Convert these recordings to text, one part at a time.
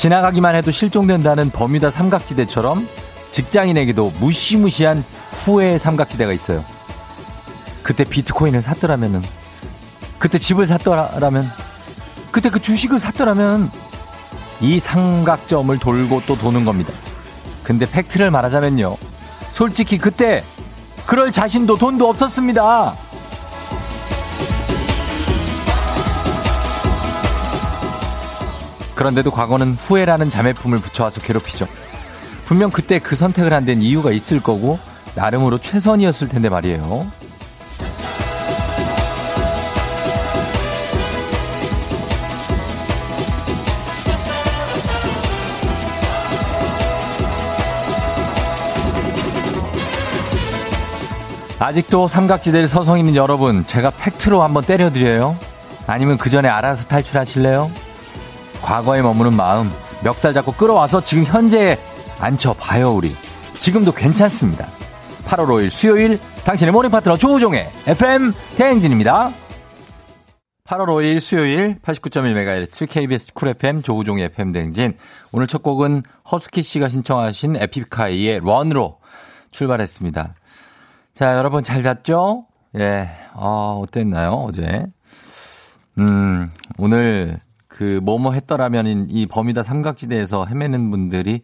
지나가기만 해도 실종된다는 버뮤다 삼각지대처럼 직장인에게도 무시무시한 후회의 삼각지대가 있어요. 그때 비트코인을 샀더라면은, 그때 집을 샀더라면, 그때 그 주식을 샀더라면, 이 삼각점을 돌고 또 도는 겁니다. 근데 팩트를 말하자면요. 솔직히 그때 그럴 자신도 돈도 없었습니다. 그런데도 과거는 후회라는 자매품을 붙여와서 괴롭히죠. 분명 그때 그 선택을 한 데는 이유가 있을 거고 나름으로 최선이었을 텐데 말이에요. 아직도 삼각지대를 서성이는 여러분, 제가 팩트로 한번 때려드려요. 아니면 그 전에 알아서 탈출하실래요? 과거에 머무는 마음, 멱살 잡고 끌어와서 지금 현재에 앉혀봐요, 우리. 지금도 괜찮습니다. 8월 5일 수요일, 당신의 morning 파트너 조우종의 FM 대행진입니다. 8월 5일 수요일 89.1MHz KBS 쿨 FM 조우종의 FM 대행진. 오늘 첫 곡은 허스키 씨가 신청하신 에픽하이의 Run으로 출발했습니다. 자, 여러분 잘 잤죠? 예, 아, 어땠나요, 어제? 음, 오늘 그 뭐뭐 했더라면 이 버뮤다 삼각지대에서 헤매는 분들이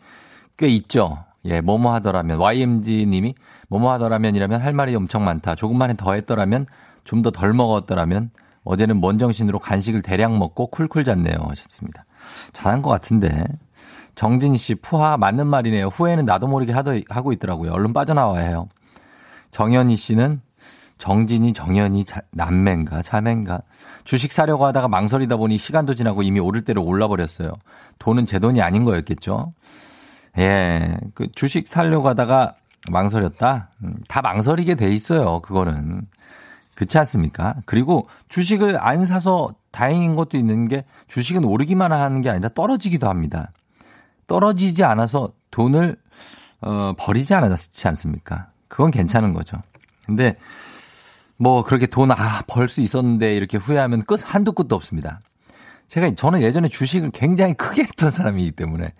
꽤 있죠. 예, 뭐뭐 하더라면 YMG 님이 뭐뭐 하더라면이라면 할 말이 엄청 많다. 조금만 더 했더라면 좀 더 덜 먹었더라면 어제는 뭔 정신으로 간식을 대량 먹고 쿨쿨 잤네요. 하셨습니다. 잘한 것 같은데. 정진희 씨, 푸하 맞는 말이네요. 후회는 나도 모르게 하더, 하고 있더라고요. 얼른 빠져나와야 해요. 정현희 씨는 정진이 정현이 남매인가 자매인가 주식 사려고 하다가 망설이다 보니 시간도 지나고 이미 오를 대로 올라버렸어요. 돈은 제 돈이 아닌 거였겠죠. 예, 그 주식 사려고 하다가 망설였다. 음, 다 망설이게 돼 있어요. 그거는 그렇지 않습니까? 그리고 주식을 안 사서 다행인 것도 있는 게 주식은 오르기만 하는 게 아니라 떨어지기도 합니다. 떨어지지 않아서 돈을 어, 버리지 않았지 않습니까? 그건 괜찮은 거죠. 근데 뭐 그렇게 돈 아 벌 수 있었는데 이렇게 후회하면 끝 한두 끝도 없습니다. 제가 저는 예전에 주식을 굉장히 크게 했던 사람이기 때문에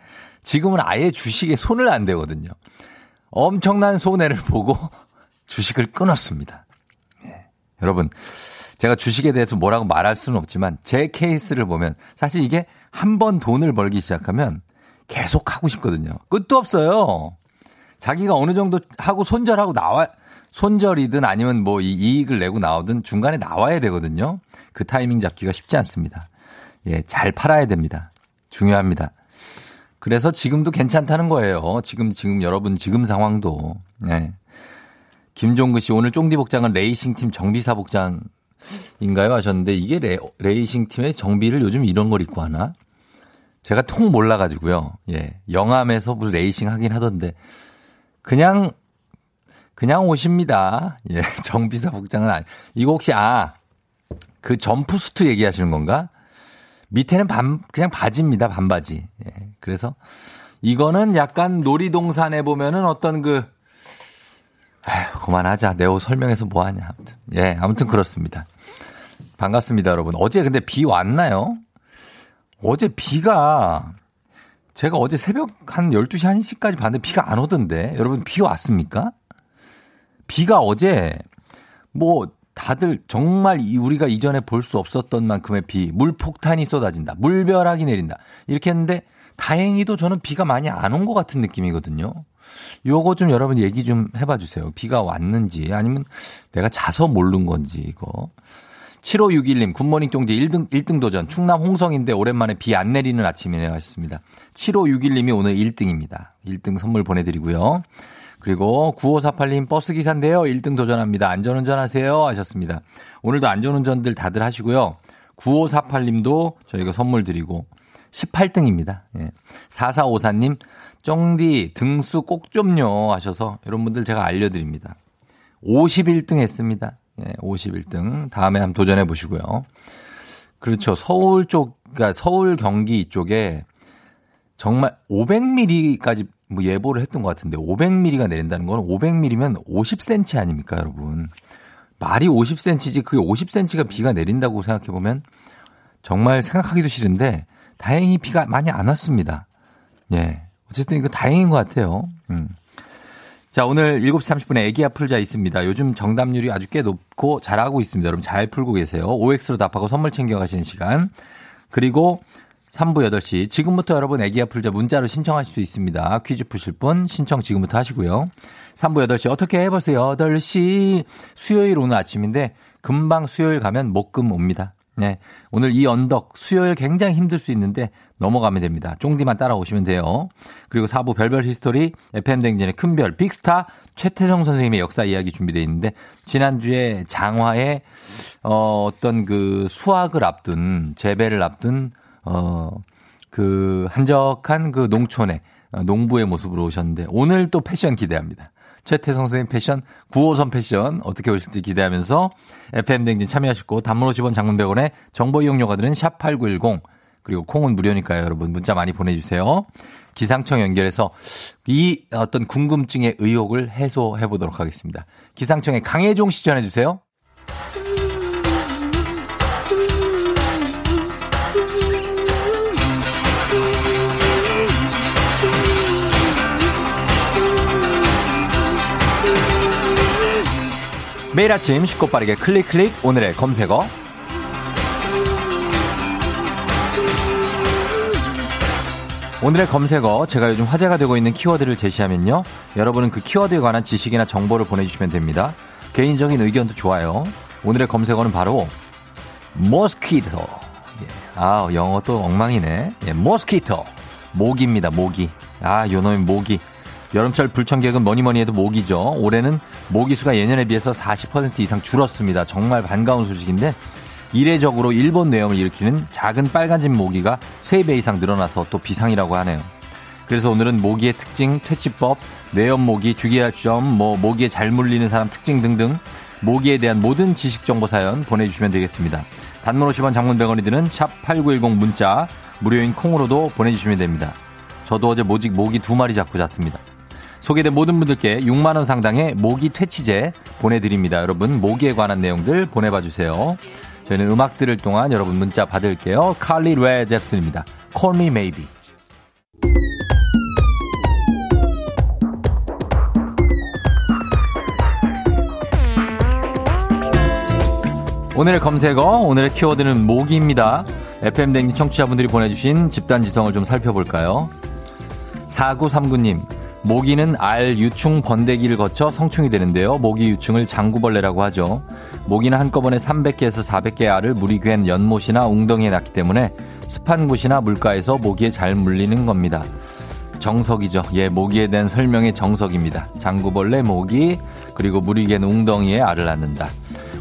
지금은 아예 주식에 손을 안 대거든요. 엄청난 손해를 보고 주식을 끊었습니다. 예. 여러분 제가 주식에 대해서 뭐라고 말할 수는 없지만 제 케이스를 보면 사실 이게 한 번 돈을 벌기 시작하면 계속 하고 싶거든요. 끝도 없어요. 자기가 어느 정도 하고 손절하고 나와 손절이든 아니면 뭐 이익을 내고 나오든 중간에 나와야 되거든요. 그 타이밍 잡기가 쉽지 않습니다. 예, 잘 팔아야 됩니다. 중요합니다. 그래서 지금도 괜찮다는 거예요. 지금 지금 여러분 지금 상황도. 네. 김종근 씨 오늘 쫑디 복장은 레이싱 팀 정비사 복장인가요 하셨는데 이게 레, 레이싱 팀의 정비를 요즘 이런 걸 입고 하나? 제가 통 몰라가지고요. 예. 영암에서 무슨 레이싱 하긴 하던데 그냥 그냥 오십니다. 예, 정비사 복장은 아니. 이거 혹시 아, 그 점프 수트 얘기하시는 건가? 밑에는 반 그냥 바지입니다. 반바지. 예. 그래서 이거는 약간 놀이동산에 보면은 어떤 그 아휴, 그만하자. 내 옷 설명해서 뭐 하냐. 아무튼. 예, 아무튼 그렇습니다. 반갑습니다, 여러분. 어제 근데 비 왔나요? 어제 비가 제가 어제 새벽 한 12시, 1시까지 봤는데 비가 안 오던데. 여러분 비 왔습니까? 비가 어제 뭐 다들 정말 우리가 이전에 볼 수 없었던 만큼의 비, 물폭탄이 쏟아진다. 물벼락이 내린다. 이렇게 했는데 다행히도 저는 비가 많이 안 온 것 같은 느낌이거든요. 요거 좀 여러분 얘기 좀 해봐 주세요. 비가 왔는지 아니면 내가 자서 모른 건지 이거. 7561님, 굿모닝 쫑디 1등, 1등 도전. 충남 홍성인데 오랜만에 비 안 내리는 아침이네요. 하셨습니다. 7561님이 오늘 1등입니다. 1등 선물 보내드리고요. 그리고 9548님 버스기사인데요. 1등 도전합니다. 안전운전 하세요. 하셨습니다. 오늘도 안전운전들 다들 하시고요. 9548님도 저희가 선물 드리고 18등입니다. 예. 4454님, 쫑디 등수 꼭 좀요 하셔서 여러분 분들 제가 알려드립니다. 51등 했습니다. 예, 51등. 다음에 한번 도전해 보시고요. 그렇죠. 서울 쪽, 그러니까 서울 경기 이쪽에 정말 500mm까지 뭐 예보를 했던 것 같은데 500mm가 내린다는 건 500mm면 50cm 아닙니까, 여러분? 말이 50cm지 그게 50cm가 비가 내린다고 생각해 보면 정말 생각하기도 싫은데 다행히 비가 많이 안 왔습니다. 예. 어쨌든 이거 다행인 것 같아요. 음. 자, 오늘 7시 30분에 애기야 풀자 있습니다. 요즘 정답률이 아주 꽤 높고 잘하고 있습니다. 여러분 잘 풀고 계세요. OX로 답하고 선물 챙겨가시는 시간. 그리고 3부 8시. 지금부터 여러분 애기야 풀자 문자로 신청하실 수 있습니다. 퀴즈 푸실 분 신청 지금부터 하시고요. 3부 8시 어떻게 해보세요. 8시 수요일 오늘 아침인데 금방 수요일 가면 목금 옵니다. 네. 오늘 이 언덕 수요일 굉장히 힘들 수 있는데 넘어가면 됩니다. 쫑디만 따라오시면 돼요. 그리고 4부 별별 히스토리 FM댕진의 큰별 big star 최태성 선생님의 역사 이야기 준비되어 있는데 지난주에 장화에 어, 어떤 그 수학을 앞둔 재배를 앞둔 어, 그 한적한 그 농촌의 어, 농부의 모습으로 오셨는데 오늘 또 패션 기대합니다. 최태성 선생님 패션, 9호선 패션 어떻게 오실지 기대하면서 FM댕진 참여하시고 단문 50원 장문 100원에 정보 이용료가 드는 샵8910 그리고 콩은 무료니까요. 여러분 문자 많이 보내주세요. 기상청 연결해서 이 어떤 궁금증의 의혹을 해소해 보도록 하겠습니다. 기상청에 강혜종 시 전해 주세요. 매일 아침 쉽고 빠르게 클릭 클릭. 오늘의 검색어. 오늘의 검색어 제가 요즘 화제가 되고 있는 키워드를 제시하면요. 여러분은 그 키워드에 관한 지식이나 정보를 보내주시면 됩니다. 개인적인 의견도 좋아요. 오늘의 검색어는 바로 모스키토. 예. 아 영어 또 엉망이네. 예, 모스키토. 모기입니다 모기. 아 요 놈의 모기 여름철 불청객은 뭐니 뭐니 해도 모기죠. 올해는 모기 수가 예년에 비해서 40% 이상 줄었습니다. 정말 반가운 소식인데 이례적으로 일본 뇌염을 일으키는 작은 빨간집 모기가 3배 이상 늘어나서 또 비상이라고 하네요. 그래서 오늘은 모기의 특징, 퇴치법, 뇌염 모기, 주의할 점, 뭐 모기에 잘 물리는 사람 특징 등등 모기에 대한 모든 지식 정보 사연 보내주시면 되겠습니다. 단문 50원 장문 100원이 드는 샵 8910 문자 무료인 콩으로도 보내주시면 됩니다. 저도 어제 모직 모기 두 마리 잡고 잤습니다. 소개된 모든 분들께 6만원 상당의 모기 퇴치제 보내드립니다. 여러분, 모기에 관한 내용들 보내봐 주세요. 저희는 음악 들을 동안 여러분 문자 받을게요. 칼리 레 잽슨입니다. Call me maybe. 오늘의 검색어, 오늘의 키워드는 모기입니다. FM댕진 청취자분들이 보내주신 집단 지성을 좀 살펴볼까요? 4939님, 모기는 알 유충 번데기를 거쳐 성충이 되는데요. 모기 유충을 장구벌레라고 하죠. 모기는 한꺼번에 300개에서 400개의 알을 물이 괜 연못이나 웅덩이에 낳기 때문에 습한 곳이나 물가에서 모기에 잘 물리는 겁니다. 정석이죠. 예, 모기에 대한 설명의 정석입니다. 장구벌레, 모기, 그리고 물이 갠 웅덩이에 알을 낳는다.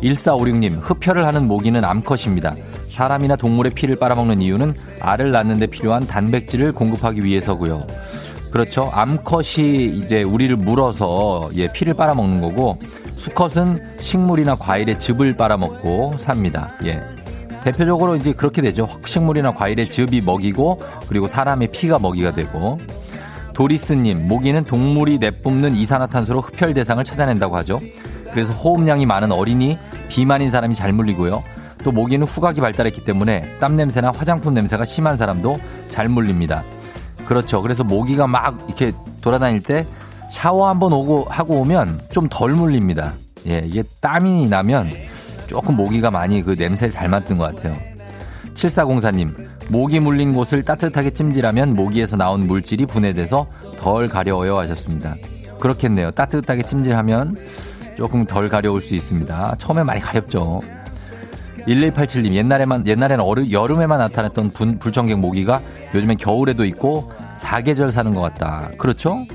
1456님, 흡혈을 하는 모기는 암컷입니다. 사람이나 동물의 피를 빨아먹는 이유는 알을 낳는데 필요한 단백질을 공급하기 위해서고요. 그렇죠. 암컷이 이제 우리를 물어서 예, 피를 빨아먹는 거고 수컷은 식물이나 과일의 즙을 빨아먹고 삽니다. 예. 대표적으로 이제 그렇게 되죠. 식물이나 과일의 즙이 먹이고 그리고 사람의 피가 먹이가 되고 도리스님 모기는 동물이 내뿜는 이산화탄소로 흡혈 대상을 찾아낸다고 하죠. 그래서 호흡량이 많은 어린이, 비만인 사람이 잘 물리고요. 또 모기는 후각이 발달했기 때문에 땀 냄새나 화장품 냄새가 심한 사람도 잘 물립니다. 그렇죠. 그래서 모기가 막 이렇게 돌아다닐 때 샤워 한번 오고 하고 오면 좀 덜 물립니다. 예, 이게 땀이 나면 조금 모기가 많이 그 냄새를 잘 맡는 것 같아요. 7404님, 모기 물린 곳을 따뜻하게 찜질하면 모기에서 나온 물질이 분해돼서 덜 가려워요 하셨습니다. 그렇겠네요. 따뜻하게 찜질하면 조금 덜 가려울 수 있습니다. 처음에 많이 가렵죠. 1187님, 옛날에만, 옛날에는 어르, 여름에만 나타났던 분, 불청객 모기가 요즘엔 겨울에도 있고 사계절 사는 것 같다. 그렇죠?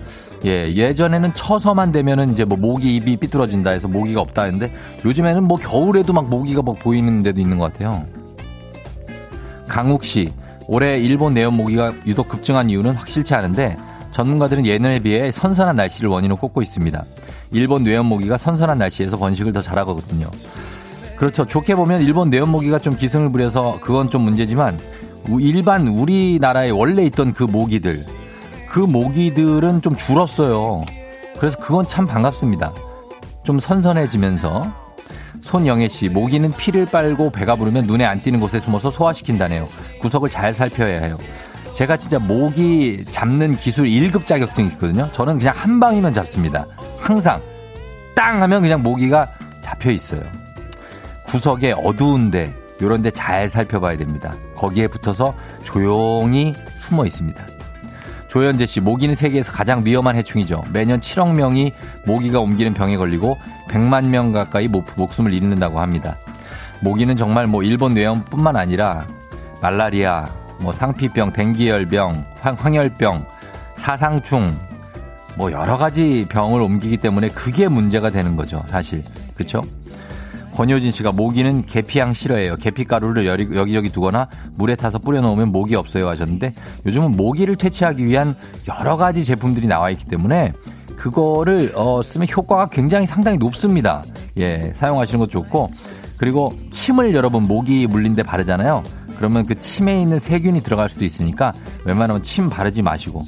예, 예전에는 처서만 되면은 이제 뭐 모기 입이 삐뚤어진다 해서 모기가 없다 했는데 요즘에는 뭐 겨울에도 막 모기가 막 보이는 데도 있는 것 같아요. 강욱 씨, 올해 일본 내연 모기가 유독 급증한 이유는 확실치 않은데 전문가들은 예년에 비해 선선한 날씨를 원인으로 꼽고 있습니다. 일본 뇌연 모기가 선선한 날씨에서 번식을 더 잘하거든요. 그렇죠. 좋게 보면 일본 내연모기가 좀 기승을 부려서 그건 좀 문제지만 일반 우리나라에 원래 있던 그 모기들 그 모기들은 좀 줄었어요. 그래서 그건 참 반갑습니다. 좀 선선해지면서 손영애 씨, 모기는 피를 빨고 배가 부르면 눈에 안 띄는 곳에 숨어서 소화시킨다네요. 구석을 잘 살펴야 해요. 제가 진짜 모기 잡는 기술 1급 자격증이 있거든요. 저는 그냥 한 방이면 잡습니다. 항상. 땅 하면 그냥 모기가 잡혀 있어요. 구석에 어두운데, 요런 데 잘 살펴봐야 됩니다. 거기에 붙어서 조용히 숨어 있습니다. 조현재 씨, 모기는 세계에서 가장 위험한 해충이죠. 매년 7억 명이 모기가 옮기는 병에 걸리고 100만 명 가까이 목숨을 잃는다고 합니다. 모기는 정말 뭐 일본 뇌염뿐만 아니라 말라리아, 뭐 상피병, 댕기열병, 황열병, 사상충, 뭐 여러 가지 병을 옮기기 때문에 그게 문제가 되는 거죠, 사실. 그렇죠? 권효진 씨가 모기는 계피향 싫어해요. 계피가루를 여기저기 두거나 물에 타서 뿌려놓으면 모기 없어요 하셨는데 요즘은 모기를 퇴치하기 위한 여러 가지 제품들이 나와 있기 때문에 그거를 어, 쓰면 효과가 굉장히 상당히 높습니다. 예, 사용하시는 것도 좋고 그리고 침을 여러분 모기 물린 데 바르잖아요. 그러면 그 침에 있는 세균이 들어갈 수도 있으니까 웬만하면 침 바르지 마시고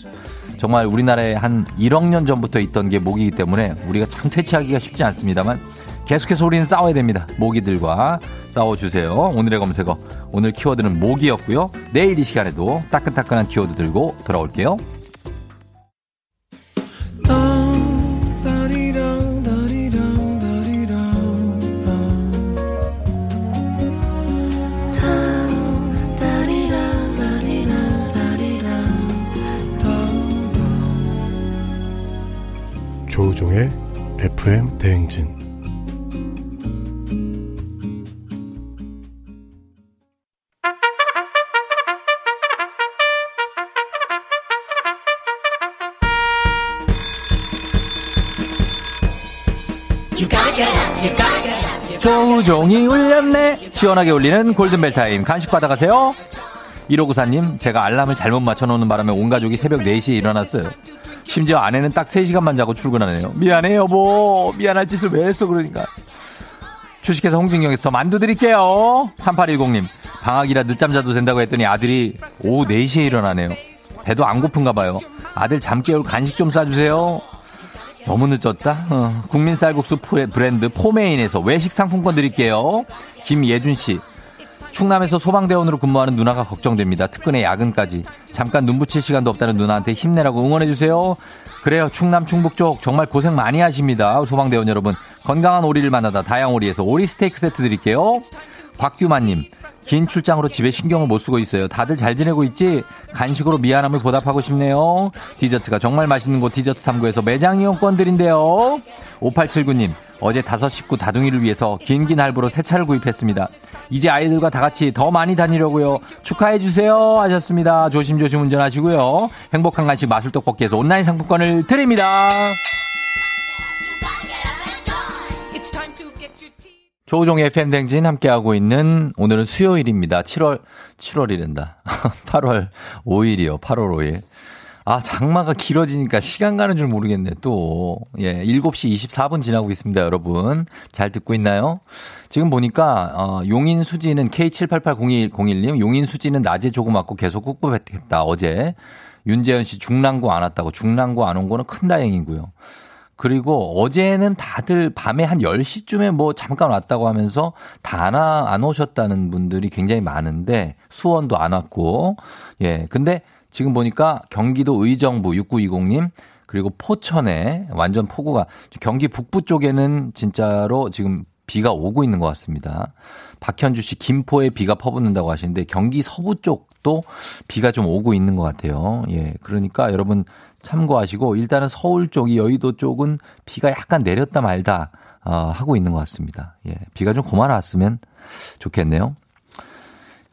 정말 우리나라에 한 1억 년 전부터 있던 게 모기이기 때문에 우리가 참 퇴치하기가 쉽지 않습니다만 계속해서 우리는 싸워야 됩니다. 모기들과 싸워주세요. 오늘의 검색어. 오늘 키워드는 모기였고요. 내일 이 시간에도 따끈따끈한 키워드 들고 돌아올게요. 조우종의 FM 대행진 조종이 울렸네. 시원하게 울리는 골든벨 타임. 간식 받아가세요. 1594님, 제가 알람을 잘못 맞춰놓는 바람에 온 가족이 새벽 4시에 일어났어요. 심지어 아내는 딱 3시간만 자고 출근하네요. 미안해, 여보. 미안할 짓을 왜 했어, 그러니까. 주식회사 홍진경에서 더 만두 드릴게요. 3810님, 방학이라 늦잠 자도 된다고 했더니 아들이 오후 4시에 일어나네요. 배도 안 고픈가 봐요. 아들 잠 깨울 간식 좀 싸주세요. 너무 늦었다. 어, 국민 쌀국수 브랜드 포메인에서 외식 상품권 드릴게요. 김예준 씨. 충남에서 소방대원으로 근무하는 누나가 걱정됩니다. 특근에 야근까지. 잠깐 눈 붙일 시간도 없다는 누나한테 힘내라고 응원해주세요. 그래요. 충남 충북 쪽 정말 고생 많이 하십니다. 소방대원 여러분. 건강한 오리를 만나다 다양오리에서 오리 스테이크 세트 드릴게요. 곽규만님. 긴 출장으로 집에 신경을 못 쓰고 있어요. 다들 잘 지내고 있지? 간식으로 미안함을 보답하고 싶네요. 디저트가 정말 맛있는 곳 디저트 3구에서 매장 이용권 드린대요. 5879님, 어제 다섯 식구 다둥이를 위해서 긴긴 할부로 새 차를 구입했습니다. 이제 아이들과 다 같이 더 많이 다니려고요. 축하해 주세요. 하셨습니다. 조심조심 운전하시고요. 행복한 간식 마술떡볶이에서 온라인 상품권을 드립니다. 조우종의 팬댕진 함께하고 있는 오늘은 수요일입니다. 7월, 7월이된다. 8월 5일이요. 8월 5일. 아, 장마가 길어지니까 시간 가는 줄 모르겠네, 또. 예, 7시 24분 지나고 있습니다, 여러분. 잘 듣고 있나요? 지금 보니까, 어, 용인 수지는 K788001님, 용인 수지는 낮에 조금 왔고 계속 꾹꾹했다, 어제. 윤재현 씨 중랑구 안 왔다고. 중랑구 안 온 거는 큰 다행이고요. 그리고 어제는 다들 밤에 한 10시쯤에 뭐 잠깐 왔다고 하면서 다안 오셨다는 분들이 굉장히 많은데 수원도 안 왔고 예. 근데 지금 보니까 경기도 의정부 6920님 그리고 포천에 완전 폭우가 경기 북부 쪽에는 진짜로 지금 비가 오고 있는 것 같습니다. 박현주 씨 김포에 비가 퍼붓는다고 하시는데 경기 서부 쪽도 비가 좀 오고 있는 것 같아요. 예. 그러니까 여러분 참고하시고 일단은 서울 쪽이 여의도 쪽은 비가 약간 내렸다 말다 어, 하고 있는 것 같습니다. 예, 비가 좀 그만 왔으면 좋겠네요.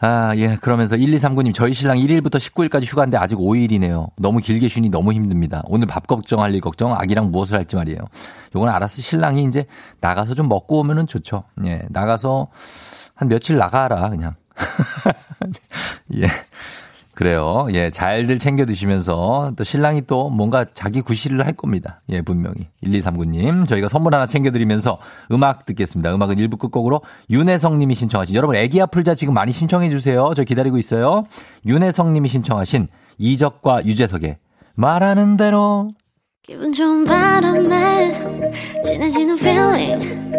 아, 예. 그러면서 1239님, 저희 신랑 1일부터 19일까지 휴가인데 아직 5일이네요. 너무 길게 쉬니 너무 힘듭니다. 오늘 밥 걱정할 일 걱정, 아기랑 무엇을 할지 말이에요. 요건 알아서 신랑이 이제 나가서 좀 먹고 오면은 좋죠. 예. 나가서 한 며칠 나가라, 그냥. 예. 그래요. 예, 잘들 챙겨 드시면서 또 신랑이 또 뭔가 자기 구실을 할 겁니다. 예, 분명히. 1239님. 저희가 선물 하나 챙겨 드리면서 음악 듣겠습니다. 음악은 1부 끝곡으로 윤혜성 님이 신청하신 여러분 애기야 풀자 지금 많이 신청해 주세요. 저 기다리고 있어요. 윤혜성 님이 신청하신 이적과 유재석의 말하는 대로 기분 좋은 바람에 진해지는 feeling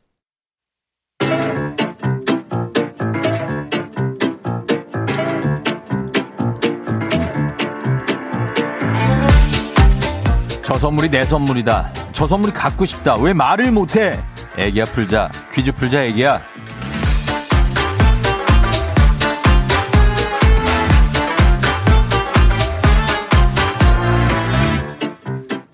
저 선물이 내 선물이다. 저 선물이 갖고 싶다. 왜 말을 못해? 애기야 풀자. 퀴즈 풀자 애기야.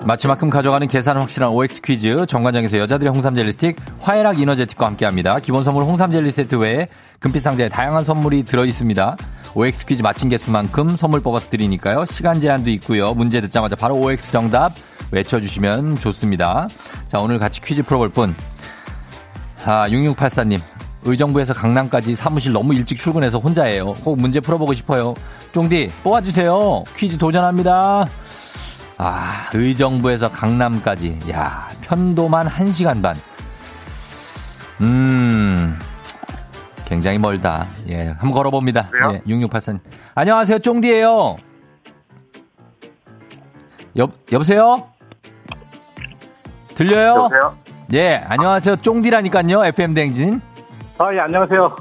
마치만큼 가져가는 계산 확실한 OX 퀴즈 정관장에서 여자들의 홍삼 젤리 스틱 화해락 이너제틱과 함께합니다. 기본 선물 홍삼 젤리 세트 외에 금빛 상자에 다양한 선물이 들어 있습니다. OX 퀴즈 마친 개수만큼 선물 뽑아서 드리니까요. 시간 제한도 있고요. 문제 듣자마자 바로 OX 정답 외쳐주시면 좋습니다. 자 오늘 같이 퀴즈 풀어볼 분. 아 6684님 의정부에서 강남까지 사무실 너무 일찍 출근해서 혼자예요. 꼭 문제 풀어보고 싶어요. 쫑디 뽑아주세요. 퀴즈 도전합니다. 아, 의정부에서 강남까지. 야, 편도만 1시간 반. 음, 굉장히 멀다. 예, 한번 걸어봅니다. 예, 6684님. 안녕하세요, 쫑디예요 여, 여보세요? 들려요? 여보세요? 예, 안녕하세요. 쫑디라니까요, FM댕진. 아, 예, 안녕하세요.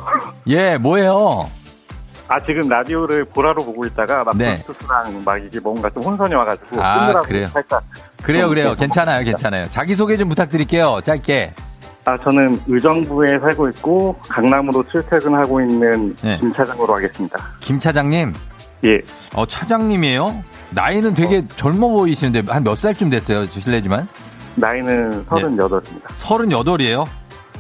예, 뭐예요? 아, 지금 라디오를 보라로 보고 있다가 막 네. 블루투스랑 막 이게 뭔가 좀 혼선이 와가지고 아, 그래요? 살짝 그래요, 좀 그래요. 괜찮아요, 괜찮아요. 자기 소개 좀 부탁드릴게요, 짧게. 아, 저는 의정부에 살고 있고 강남으로 출퇴근하고 있는 네. 김 차장으로 하겠습니다. 김 차장님. 예. 어, 차장님이에요? 나이는 되게 젊어 보이시는데 한 몇 살쯤 됐어요? 저 실례지만. 나이는 38입니다. 38이에요?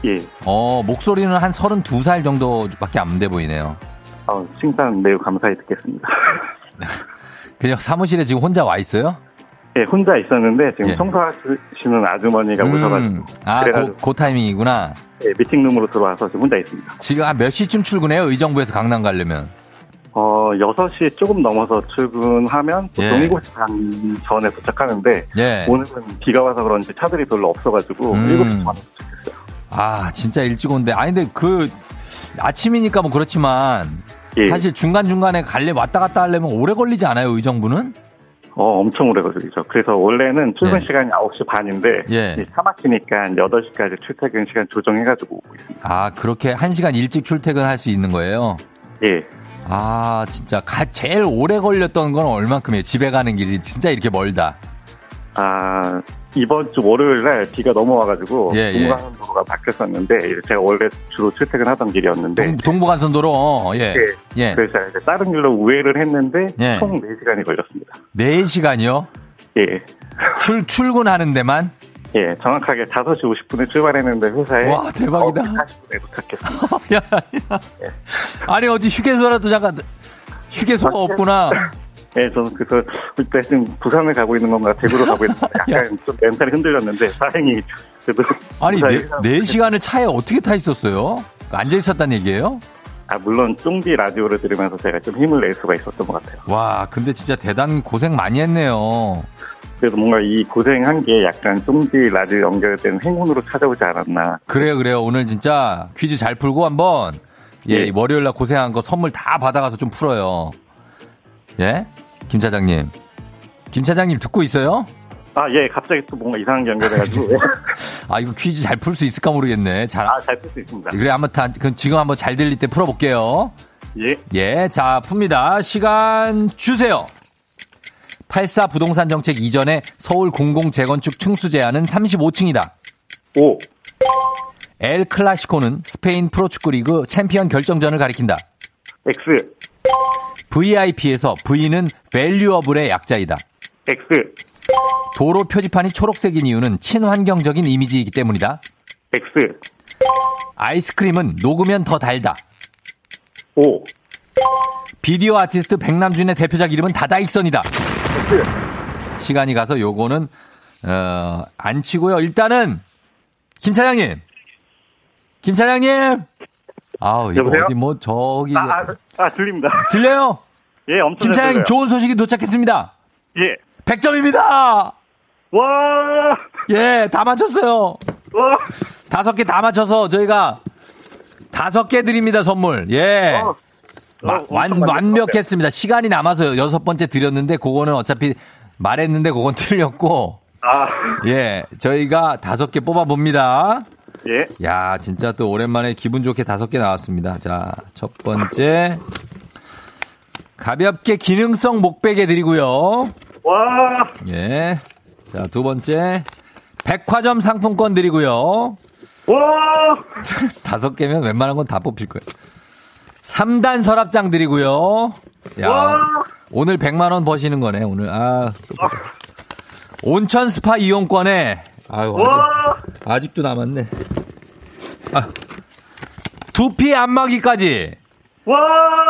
예. 어, 목소리는 한 32살 정도밖에 안 돼 보이네요. 어, 칭찬 매우 감사히 듣겠습니다. 그냥 사무실에 지금 혼자 와 있어요? 예, 혼자 있었는데 지금 예. 청소하시는 아주머니가 오셔가지고 아, 그, 그 타이밍이구나. 예, 미팅룸으로 들어와서 지금 혼자 있습니다. 지금 한 몇 시쯤 출근해요? 의정부에서 강남 가려면. 어, 6시 조금 넘어서 출근하면 보통 예. 7시 반 전에 도착하는데 예. 오늘은 비가 와서 그런지 차들이 별로 없어가지고 음. 7시 반에 도착했어요. 아, 진짜 일찍 온데. 아니, 근데 그, 아침이니까 뭐 그렇지만. 예. 사실 중간중간에 갈래 왔다 갔다 하려면 오래 걸리지 않아요, 의정부는? 어, 엄청 오래 걸리죠. 그래서 원래는 출근 예. 시간이 9시 반인데 예. 이차 막히니까 8시까지 출퇴근 시간 조정해 가지고 오고 있습니다. 아, 그렇게 한 시간 일찍 출퇴근할 수 있는 거예요? 예. 아, 진짜 가, 제일 오래 걸렸던 건 얼만큼이에요? 집에 가는 길이 진짜 이렇게 멀다. 아, 이번 주 월요일 날 비가 넘어와가지고 예, 예. 동부간선 도로가 바뀌었었는데 제가 원래 주로 출퇴근하던 길이었는데 동, 부간선도로 어, 예. 네. 예. 그래서 제가 이제 다른 길로 우회를 했는데 예. 총 4시간이 걸렸습니다. 4시간이요? 예. 출, 출근하는 데만? 예, 정확하게 5시 50분에 출발했는데 회사에 와, 대박이다. 9시 40분에 도착했습니다. 야, 야. 아니, 어디 휴게소라도 잠깐, 휴게소가 없구나. 예, 저는 그래서 그때 지금 부산을 가고 있는 건가 대구로 가고 있는 건가 약간 좀 멘탈이 흔들렸는데 다행히 그래도 아니, 네, 네 시간을 차에 어떻게 타 있었어요? 앉아 있었단 얘기예요? 아, 물론 쫑디 라디오를 들으면서 제가 좀 힘을 낼 수가 있었던 것 같아요. 와, 근데 진짜 대단 고생 많이 했네요. 그래서 뭔가 이 고생한 게 약간 쫑디 라디오 연결된 행운으로 찾아오지 않았나. 그래요, 그래요. 오늘 진짜 퀴즈 잘 풀고 한번, 예, 예. 이 월요일 날 고생한 거 선물 다 받아가서 좀 풀어요. 예? 김 차장님. 김 차장님 듣고 있어요? 아, 예, 갑자기 또 뭔가 이상한 게 연결돼가지고. 아, 이거 퀴즈 잘 풀 수 있을까 모르겠네. 잘. 아, 잘 풀 수 있습니다. 그래, 한번 다, 그럼 지금 한번 잘 들릴 때 풀어볼게요. 예. 예, 자, 풉니다. 시간 주세요. 84 부동산 정책 이전에 서울 공공 재건축 층수 제한은 35층이다. 오, 엘 클라시코는 스페인 프로축구 리그 챔피언 결정전을 가리킨다. X, VIP에서 V는 valuable의 약자이다. X, 도로 표지판이 초록색인 이유는 친환경적인 이미지이기 때문이다. X, 아이스크림은 녹으면 더 달다. 오, 비디오 아티스트 백남준의 대표작 이름은 다다익선이다. X. 시간이 가서 요거는 어, 안 치고요. 일단은 김 차장님, 김 차장님. 아우 이거 여보세요? 어디 뭐 저기 아, 아, 아, 들립니다. 들려요? 예, 엄청 김잘 차장님 들려요. 좋은 소식이 도착했습니다. 예. 100점입니다. 와, 예, 다 맞췄어요. 와, 다섯 개 다 맞춰서 저희가 다섯 개 드립니다, 선물. 예. 어, 마- 어, 완, 완벽했습니다. 시간이 남아서 여섯 번째 드렸는데, 그거는 어차피 말했는데, 그건 틀렸고, 아, 예, 저희가 다섯 개 뽑아봅니다. 예, 야, 진짜 또 오랜만에 기분 좋게 다섯 개 나왔습니다. 자, 첫 번째. 가볍게 기능성 목베개 드리고요. 와, 예. 자, 두 번째. 백화점 상품권 드리고요. 와, 다섯 개면 웬만한 건 다 뽑힐 거예요. 3단 서랍장 드리고요. 야, 와. 오늘 100만 원 버시는 거네, 오늘. 아. 온천 스파 이용권에 아유, 와, 아직, 아직도 남았네. 아, 두피 안마기까지. 와,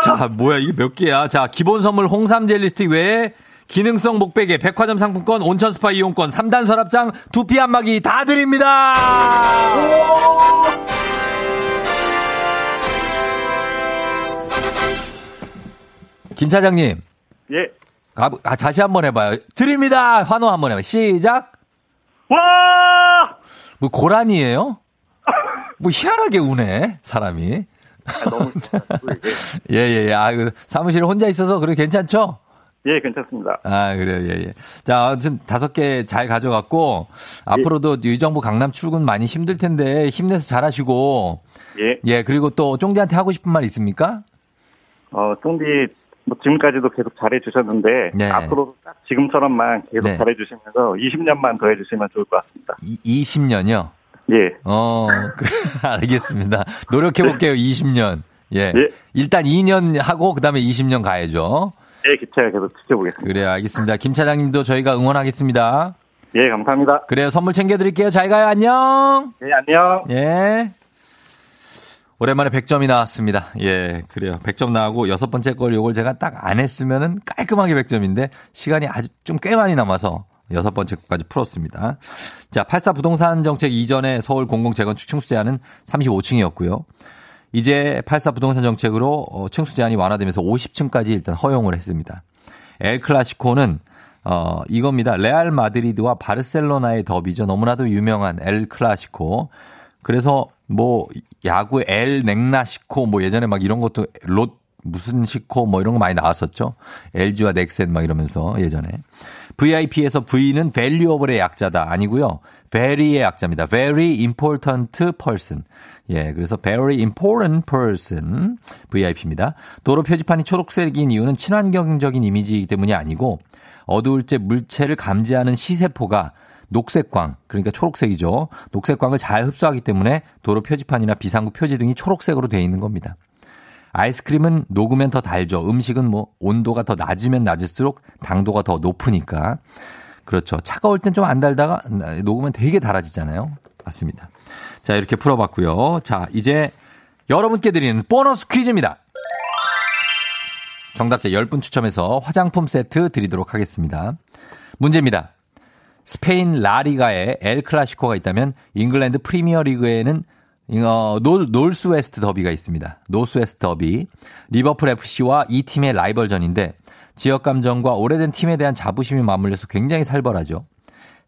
자, 뭐야, 이게 몇 개야? 자, 기본 선물 홍삼 젤리 스틱 외에 기능성 목베개, 백화점 상품권, 온천 스파 이용권, 3단 서랍장, 두피 안마기 다 드립니다! 김 차장님, 예, 가, 아, 다시 한번 해봐요. 드립니다! 환호 한번 해봐요. 시작! 와, 뭐, 고란이에요? 뭐, 희한하게 우네, 사람이. 아, 너무 이게. 예, 예, 예. 아, 그, 사무실에 혼자 있어서 그래 괜찮죠? 예, 괜찮습니다. 아, 그래요, 예, 예. 자, 아무튼 다섯 개 잘 가져갔고, 앞으로도 의정부 강남 출근 많이 힘들 텐데, 힘내서 잘 하시고, 예, 예, 그리고 또 쫑디한테 하고 싶은 말 있습니까? 어, 쫑디, 뭐, 지금까지도 계속 잘해 주셨는데, 네. 앞으로도 딱 지금처럼만 계속 네. 잘해 주시면서 20년만 더 해주시면 좋을 것 같습니다. 이, 20년요? 예, 어, 그, 알겠습니다. 노력해 볼게요, 20년. 예. 예. 일단 2년 하고, 그 다음에 20년 가야죠. 예, 기차가 계속 지켜보겠습니다. 그래요, 알겠습니다. 김 차장님도 저희가 응원하겠습니다. 예, 감사합니다. 그래요, 선물 챙겨드릴게요. 잘 가요, 안녕! 예, 안녕. 예. 오랜만에 100점이 나왔습니다. 예, 그래요. 100점 나오고 여섯 번째 걸 요걸 제가 딱 안 했으면은 깔끔하게 100점인데 시간이 아주 좀 꽤 많이 남아서 여섯 번째 거까지 풀었습니다. 자, 84 부동산 정책 이전에 서울 공공 재건축 층수 제한은 35층이었고요. 이제 84 부동산 정책으로 어, 층수 제한이 완화되면서 50층까지 일단 허용을 했습니다. 엘 클라시코는 어 이겁니다. 레알 마드리드와 바르셀로나의 더비죠. 너무나도 유명한 엘 클라시코. 그래서 뭐 야구 엘 넥라시코 뭐 예전에 막 이런 것도 롯 무슨 시코 뭐 이런 거 많이 나왔었죠. LG와 넥센 막 이러면서 예전에. VIP에서 V는 valuable의 약자다 아니고요. very의 약자입니다. very important person. 예, 그래서 very important person VIP입니다. 도로 표지판이 초록색인 이유는 친환경적인 이미지이기 때문이 아니고 어두울 때 물체를 감지하는 시세포가 녹색광, 그러니까 초록색이죠. 녹색광을 잘 흡수하기 때문에 도로 표지판이나 비상구 표지 등이 초록색으로 되어 있는 겁니다. 아이스크림은 녹으면 더 달죠. 음식은 뭐 온도가 더 낮으면 낮을수록 당도가 더 높으니까. 그렇죠. 차가울 땐 좀 안 달다가 녹으면 되게 달아지잖아요. 맞습니다. 자, 이렇게 풀어봤고요. 자, 이제 여러분께 드리는 보너스 퀴즈입니다. 정답자 10분 추첨해서 화장품 세트 드리도록 하겠습니다. 문제입니다. 스페인 라리가에 엘 클라시코가 있다면 잉글랜드 프리미어 리그에는 어, North, North West Derby가 있습니다. North West Derby. 리버풀 FC와 이 팀의 라이벌전인데 지역 감정과 오래된 팀에 대한 자부심이 맞물려서 굉장히 살벌하죠.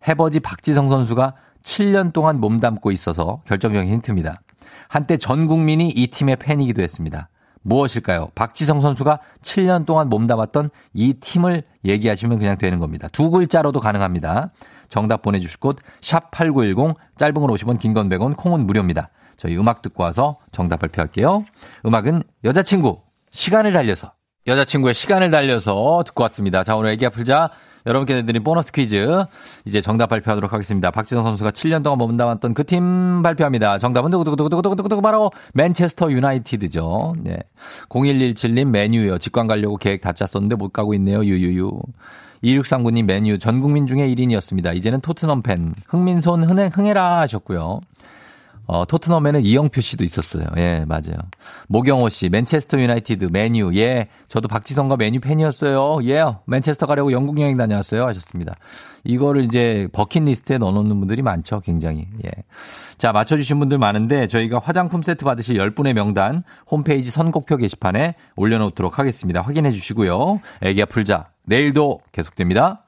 해버지 박지성 선수가 7년 동안 몸담고 있어서 결정적인 힌트입니다. 한때 전 국민이 이 팀의 팬이기도 했습니다. 무엇일까요? 박지성 선수가 7년 동안 몸담았던 이 팀을 얘기하시면 그냥 되는 겁니다. 두 글자로도 가능합니다. 정답 보내주실 곳, 샵8910, 짧은 걸 50원, 긴 건 100원, 콩은 무료입니다. 저희 음악 듣고 와서 정답 발표할게요. 음악은 여자친구, 시간을 달려서. 여자친구의 시간을 달려서 듣고 왔습니다. 자, 오늘 애기 아플자. 여러분께 드린 보너스 퀴즈. 이제 정답 발표하도록 하겠습니다. 박지성 선수가 7년 동안 몸담았던 그 팀 발표합니다. 정답은 두구두구두구두구두구두구 바로 맨체스터 유나이티드죠. 네. 0117님 메뉴요. 직관 가려고 계획 다 짰었는데 못 가고 있네요. 유유유. 2639님 맨유 전 국민 중에 1인이었습니다. 이제는 토트넘 팬. 흥민손 흥해, 흥해라 하셨고요. 어, 토트넘에는 이영표 씨도 있었어요. 예, 맞아요. 모경호 씨, 맨체스터 유나이티드, 맨유. 예, 저도 박지성과 맨유 팬이었어요. 예, 맨체스터 가려고 영국 여행 다녀왔어요. 하셨습니다. 이거를 이제 버킷리스트에 넣어놓는 분들이 많죠. 굉장히. 예. 자, 맞춰주신 분들 많은데 저희가 화장품 세트 받으실 10분의 명단 홈페이지 선곡표 게시판에 올려놓도록 하겠습니다. 확인해 주시고요. 애기야 풀자. 내일도 계속됩니다.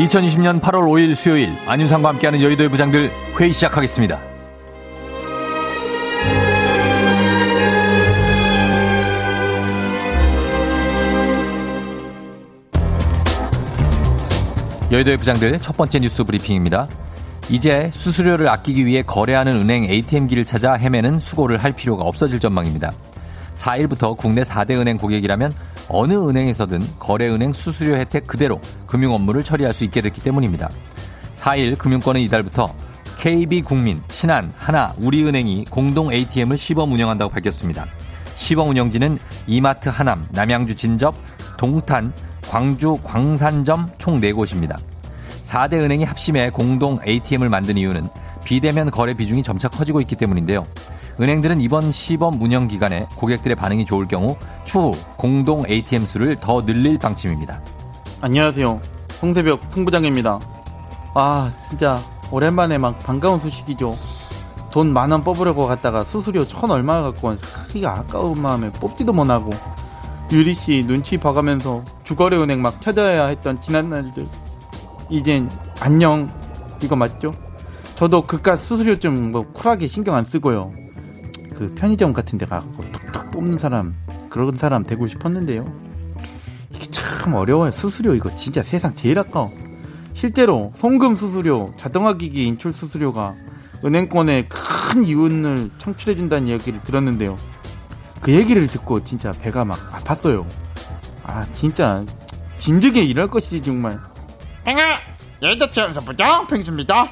2020년 8월 5일 수요일 안윤상과 함께하는 여의도의 부장들 회의 시작하겠습니다. 여의도의 부장들 첫 번째 뉴스 브리핑입니다. 이제 수수료를 아끼기 위해 거래하는 은행 ATM기를 찾아 헤매는 수고를 할 필요가 없어질 전망입니다. 4일부터 국내 4대 은행 고객이라면 어느 은행에서든 거래은행 수수료 혜택 그대로 금융 업무를 처리할 수 있게 됐기 때문입니다. 4일 금융권은 이달부터 KB국민, 신한, 하나, 우리은행이 공동 ATM을 시범 운영한다고 밝혔습니다. 시범 운영지는 이마트 하남, 남양주 진접, 동탄, 광주 광산점 총 4곳입니다. 4대 은행이 합심해 공동 ATM을 만든 이유는 비대면 거래 비중이 점차 커지고 있기 때문인데요. 은행들은 이번 시범 운영 기간에 고객들의 반응이 좋을 경우 추후 공동 ATM 수를 더 늘릴 방침입니다. 안녕하세요. 송새벽 송부장입니다. 아 진짜 오랜만에 막 반가운 소식이죠. 돈 만 원 뽑으려고 갔다가 수수료 천 얼마 갖고 이게 아까운 마음에 뽑지도 못하고 유리 씨 눈치 봐가면서 주거래 은행 막 찾아야 했던 지난 날들 이젠 안녕 이거 맞죠? 저도 그깟 수수료 좀 뭐 쿨하게 신경 안 쓰고요. 그 편의점 같은 데 가고 툭툭 뽑는 사람 그런 사람 되고 싶었는데요. 이게 참 어려워요. 수수료 이거 진짜 세상 제일 아까워. 실제로 송금 수수료, 자동화 기기 인출 수수료가 은행권에 큰 이윤을 창출해 준다는 이야기를 들었는데요. 그 얘기를 듣고 진짜 배가 막 아팠어요. 아 진짜 진즉에 일할 것이지 정말. 행아 여의도체험소 부장 펭수입니다.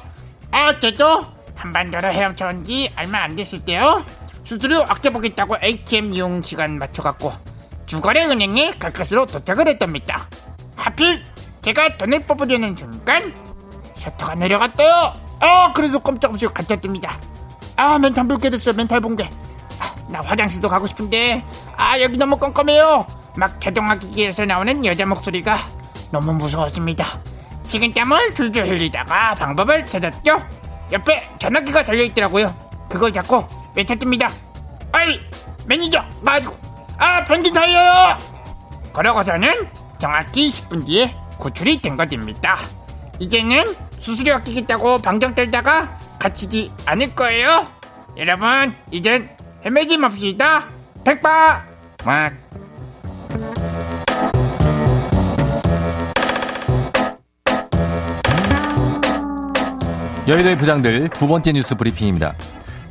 아 저도 한반도로 헤엄쳐 온 지 얼마 안 됐을 때요. 수수료 아껴보겠다고 ATM 이용 시간 맞춰갖고 주거래 은행에 갈 것으로 도착을 했답니다. 하필 제가 돈을 뽑으려는 순간 셔터가 내려갔대요. 아 그래서 꼼짝없이 갇혔답니다. 아 멘탈 붉게 됐어 멘탈 붕괴. 아, 나 화장실도 가고 싶은데 아 여기 너무 껌껌해요. 막 자동화 기기에서 나오는 여자 목소리가 너무 무서웠습니다. 식은땀을 줄줄 흘리다가 방법을 찾았죠. 옆에 전화기가 달려있더라고요. 그걸 잡고 외쳤습니다. 아이 매니저 가지고 아 변기 달려요. 그러고서는 정확히 10분 뒤에 구출이 된 것입니다. 이제는 수수료 아끼겠다고 방정 떨다가 갇히지 않을 거예요. 여러분 이젠 헤매지 맙시다. 백바 막 여의도의 부장들 두 번째 뉴스 브리핑입니다.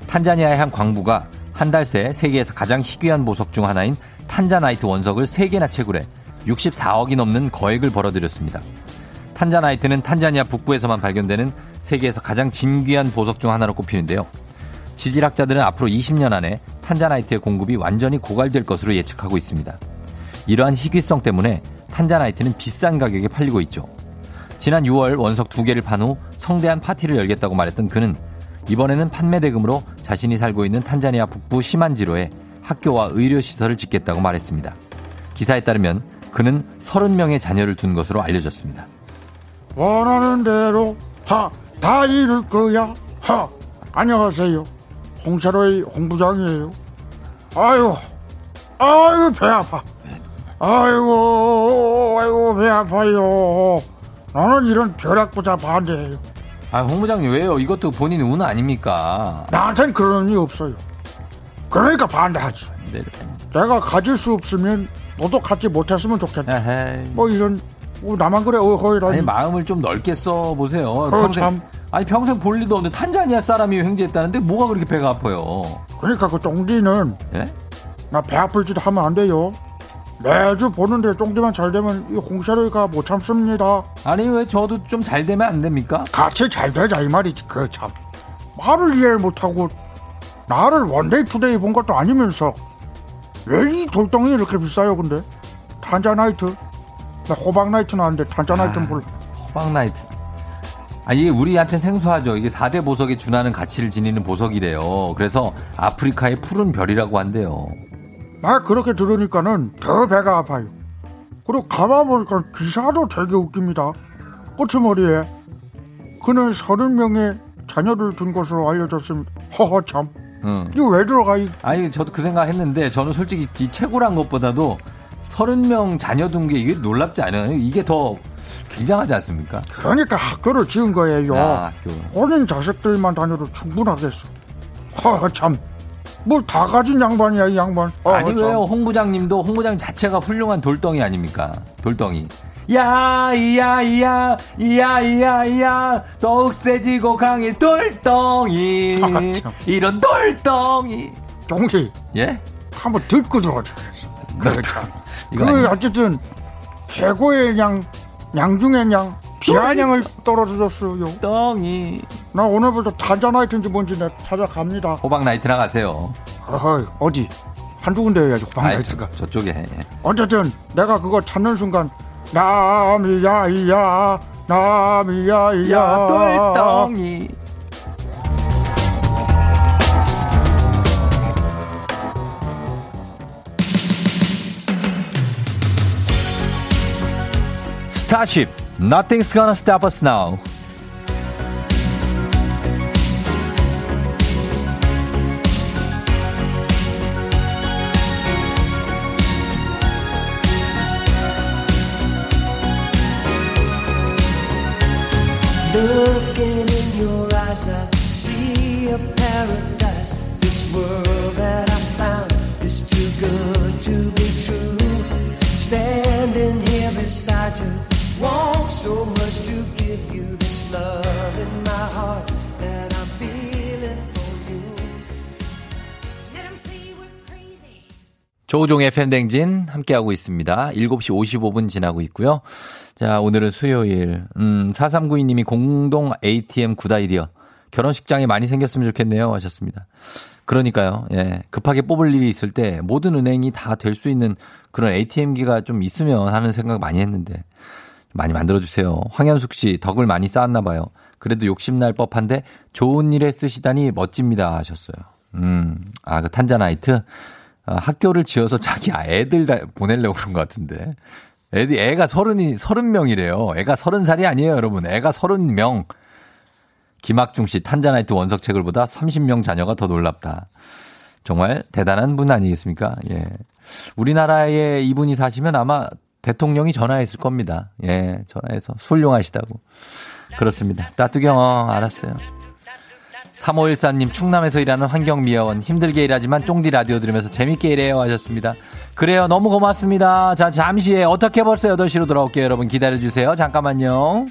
탄자니아의 한 광부가 한 달 새 세계에서 가장 희귀한 보석 중 하나인 탄자나이트 원석을 3개나 채굴해 64억이 넘는 거액을 벌어들였습니다. 탄자나이트는 탄자니아 북부에서만 발견되는 세계에서 가장 진귀한 보석 중 하나로 꼽히는데요. 지질학자들은 앞으로 20년 안에 탄자나이트의 공급이 완전히 고갈될 것으로 예측하고 있습니다. 이러한 희귀성 때문에 탄자나이트는 비싼 가격에 팔리고 있죠. 지난 6월 원석 두 개를 판 후 성대한 파티를 열겠다고 말했던 그는 이번에는 판매 대금으로 자신이 살고 있는 탄자니아 북부 시만지로에 학교와 의료시설을 짓겠다고 말했습니다. 기사에 따르면 그는 30명의 자녀를 둔 것으로 알려졌습니다. 원하는 대로 다, 다 이룰 거야. 하, 안녕하세요. 홍차로의 홍부장이에요. 아유, 아유, 배 아파. 아이고, 아이고, 배 아파요. 나는 이런 벼락부자 반대해요. 아, 홍 부장님 왜요? 이것도 본인 운 아닙니까? 나한텐 그런 일 없어요. 그러니까 반대하지. 네. 내가 가질 수 없으면 너도 갖지 못했으면 좋겠다. 에헤이. 뭐 이런 뭐 나만 그래 어허이라니. 아니 마음을 좀 넓게 써 보세요. 어, 참. 아니 평생 볼 일도 없는데 탄자니아 사람이 횡재했다는데 뭐가 그렇게 배가 아파요? 그러니까 그 쫑디는 예? 나배 아플 짓 하면 안 돼요. 매주 보는데 쫑디만 잘 되면 이 홍샤르가 못 참습니다. 아니 왜 저도 좀 잘 되면 안 됩니까? 같이 잘 되자 이 말이지. 그 참. 말을 이해를 못하고 나를 one day two day 본 것도 아니면서 왜 이 돌덩이 이렇게 비싸요 근데? 탄자나이트. 나 호박 나이트는 아는데 탄자나이트는 아. 몰라. 호박 나이트. 아, 이게 우리한테 생소하죠. 이게 4대 보석에 준하는 가치를 지니는 보석이래요. 그래서 아프리카의 푸른 별이라고 한대요. 나 그렇게 들으니까는 더 배가 아파요. 그리고 가봐보니까 기사도 되게 웃깁니다. 꼬치머리에 그는 서른 명의 자녀를 둔 것으로 알려졌습니다. 허허 참. 응. 이거 왜 들어가 이 아니, 저도 그 생각 했는데, 저는 솔직히 이 채굴한 것보다도 30명 자녀 둔 게 이게 놀랍지 않아요? 이게 더 굉장하지 않습니까? 그러니까 학교를 지은 거예요. 아, 학교. 본인 자식들만 다녀도 충분하겠어. 허, 참. 뭘 다 가진 양반이야, 이 양반. 어, 아니 참. 왜요? 홍 부장님도 홍 부장 자체가 훌륭한 돌덩이 아닙니까? 돌덩이. 야, 이야, 이야, 이야, 이야, 이야, 더욱 세지고 강해 돌덩이. 아, 참. 이런 돌덩이. 동시, 예? 한번 듣고 들어줘. 그러니까. 그? 어쨌든, 최고의 양, 양 중에 양, 비아냥을 떨어뜨렸어요. 덩이. 나 오늘부터 탄자나이트인지 뭔지 내 찾아갑니다. 호박 나이트 나 가세요. 어허이, 어디? 한두 군데 해야지, 아이, 호박나이트가. 저, 저쪽에 해. 어쨌든, 내가 그거 찾는 순간, 남이야, 이야, 남이야, 이야. 야, 돌덩이. 스타쉽, Nothing's gonna stop us now. 조우종의 팬댕진 함께하고 있습니다. 7시 55분 지나고 있고요. 자, 오늘은 수요일. 음, 4392님이 공동 ATM 구다이디어. 결혼식장에 많이 생겼으면 좋겠네요. 하셨습니다. 그러니까요. 예. 급하게 뽑을 일이 있을 때 모든 은행이 다 될 수 있는 그런 ATM기가 좀 있으면 하는 생각 많이 했는데 많이 만들어주세요. 황현숙 씨 덕을 많이 쌓았나 봐요. 그래도 욕심날 법한데 좋은 일에 쓰시다니 멋집니다. 하셨어요. 음, 아, 그 탄자나이트? 아, 학교를 지어서 자기 애들 다 보내려고 그런 것 같은데. 애들, 애가 서른이, 서른 명이래요. 애가 서른 살이 아니에요, 여러분. 애가 서른 명. 김학중 씨, 탄자나이트 원석책을 보다 30명 자녀가 더 놀랍다. 정말 대단한 분 아니겠습니까? 예. 우리나라에 이분이 사시면 아마 대통령이 전화했을 겁니다. 예, 전화해서 훌륭하시다고. 그렇습니다. 따뚜경, 어, 알았어요. 3514님 충남에서 일하는 환경미화원 힘들게 일하지만 쫑디 라디오 들으면서 재밌게 일해요 하셨습니다. 그래요 너무 고맙습니다. 자 잠시 후에 어떻게 벌써 8시로 돌아올게요 여러분 기다려주세요. 잠깐만요.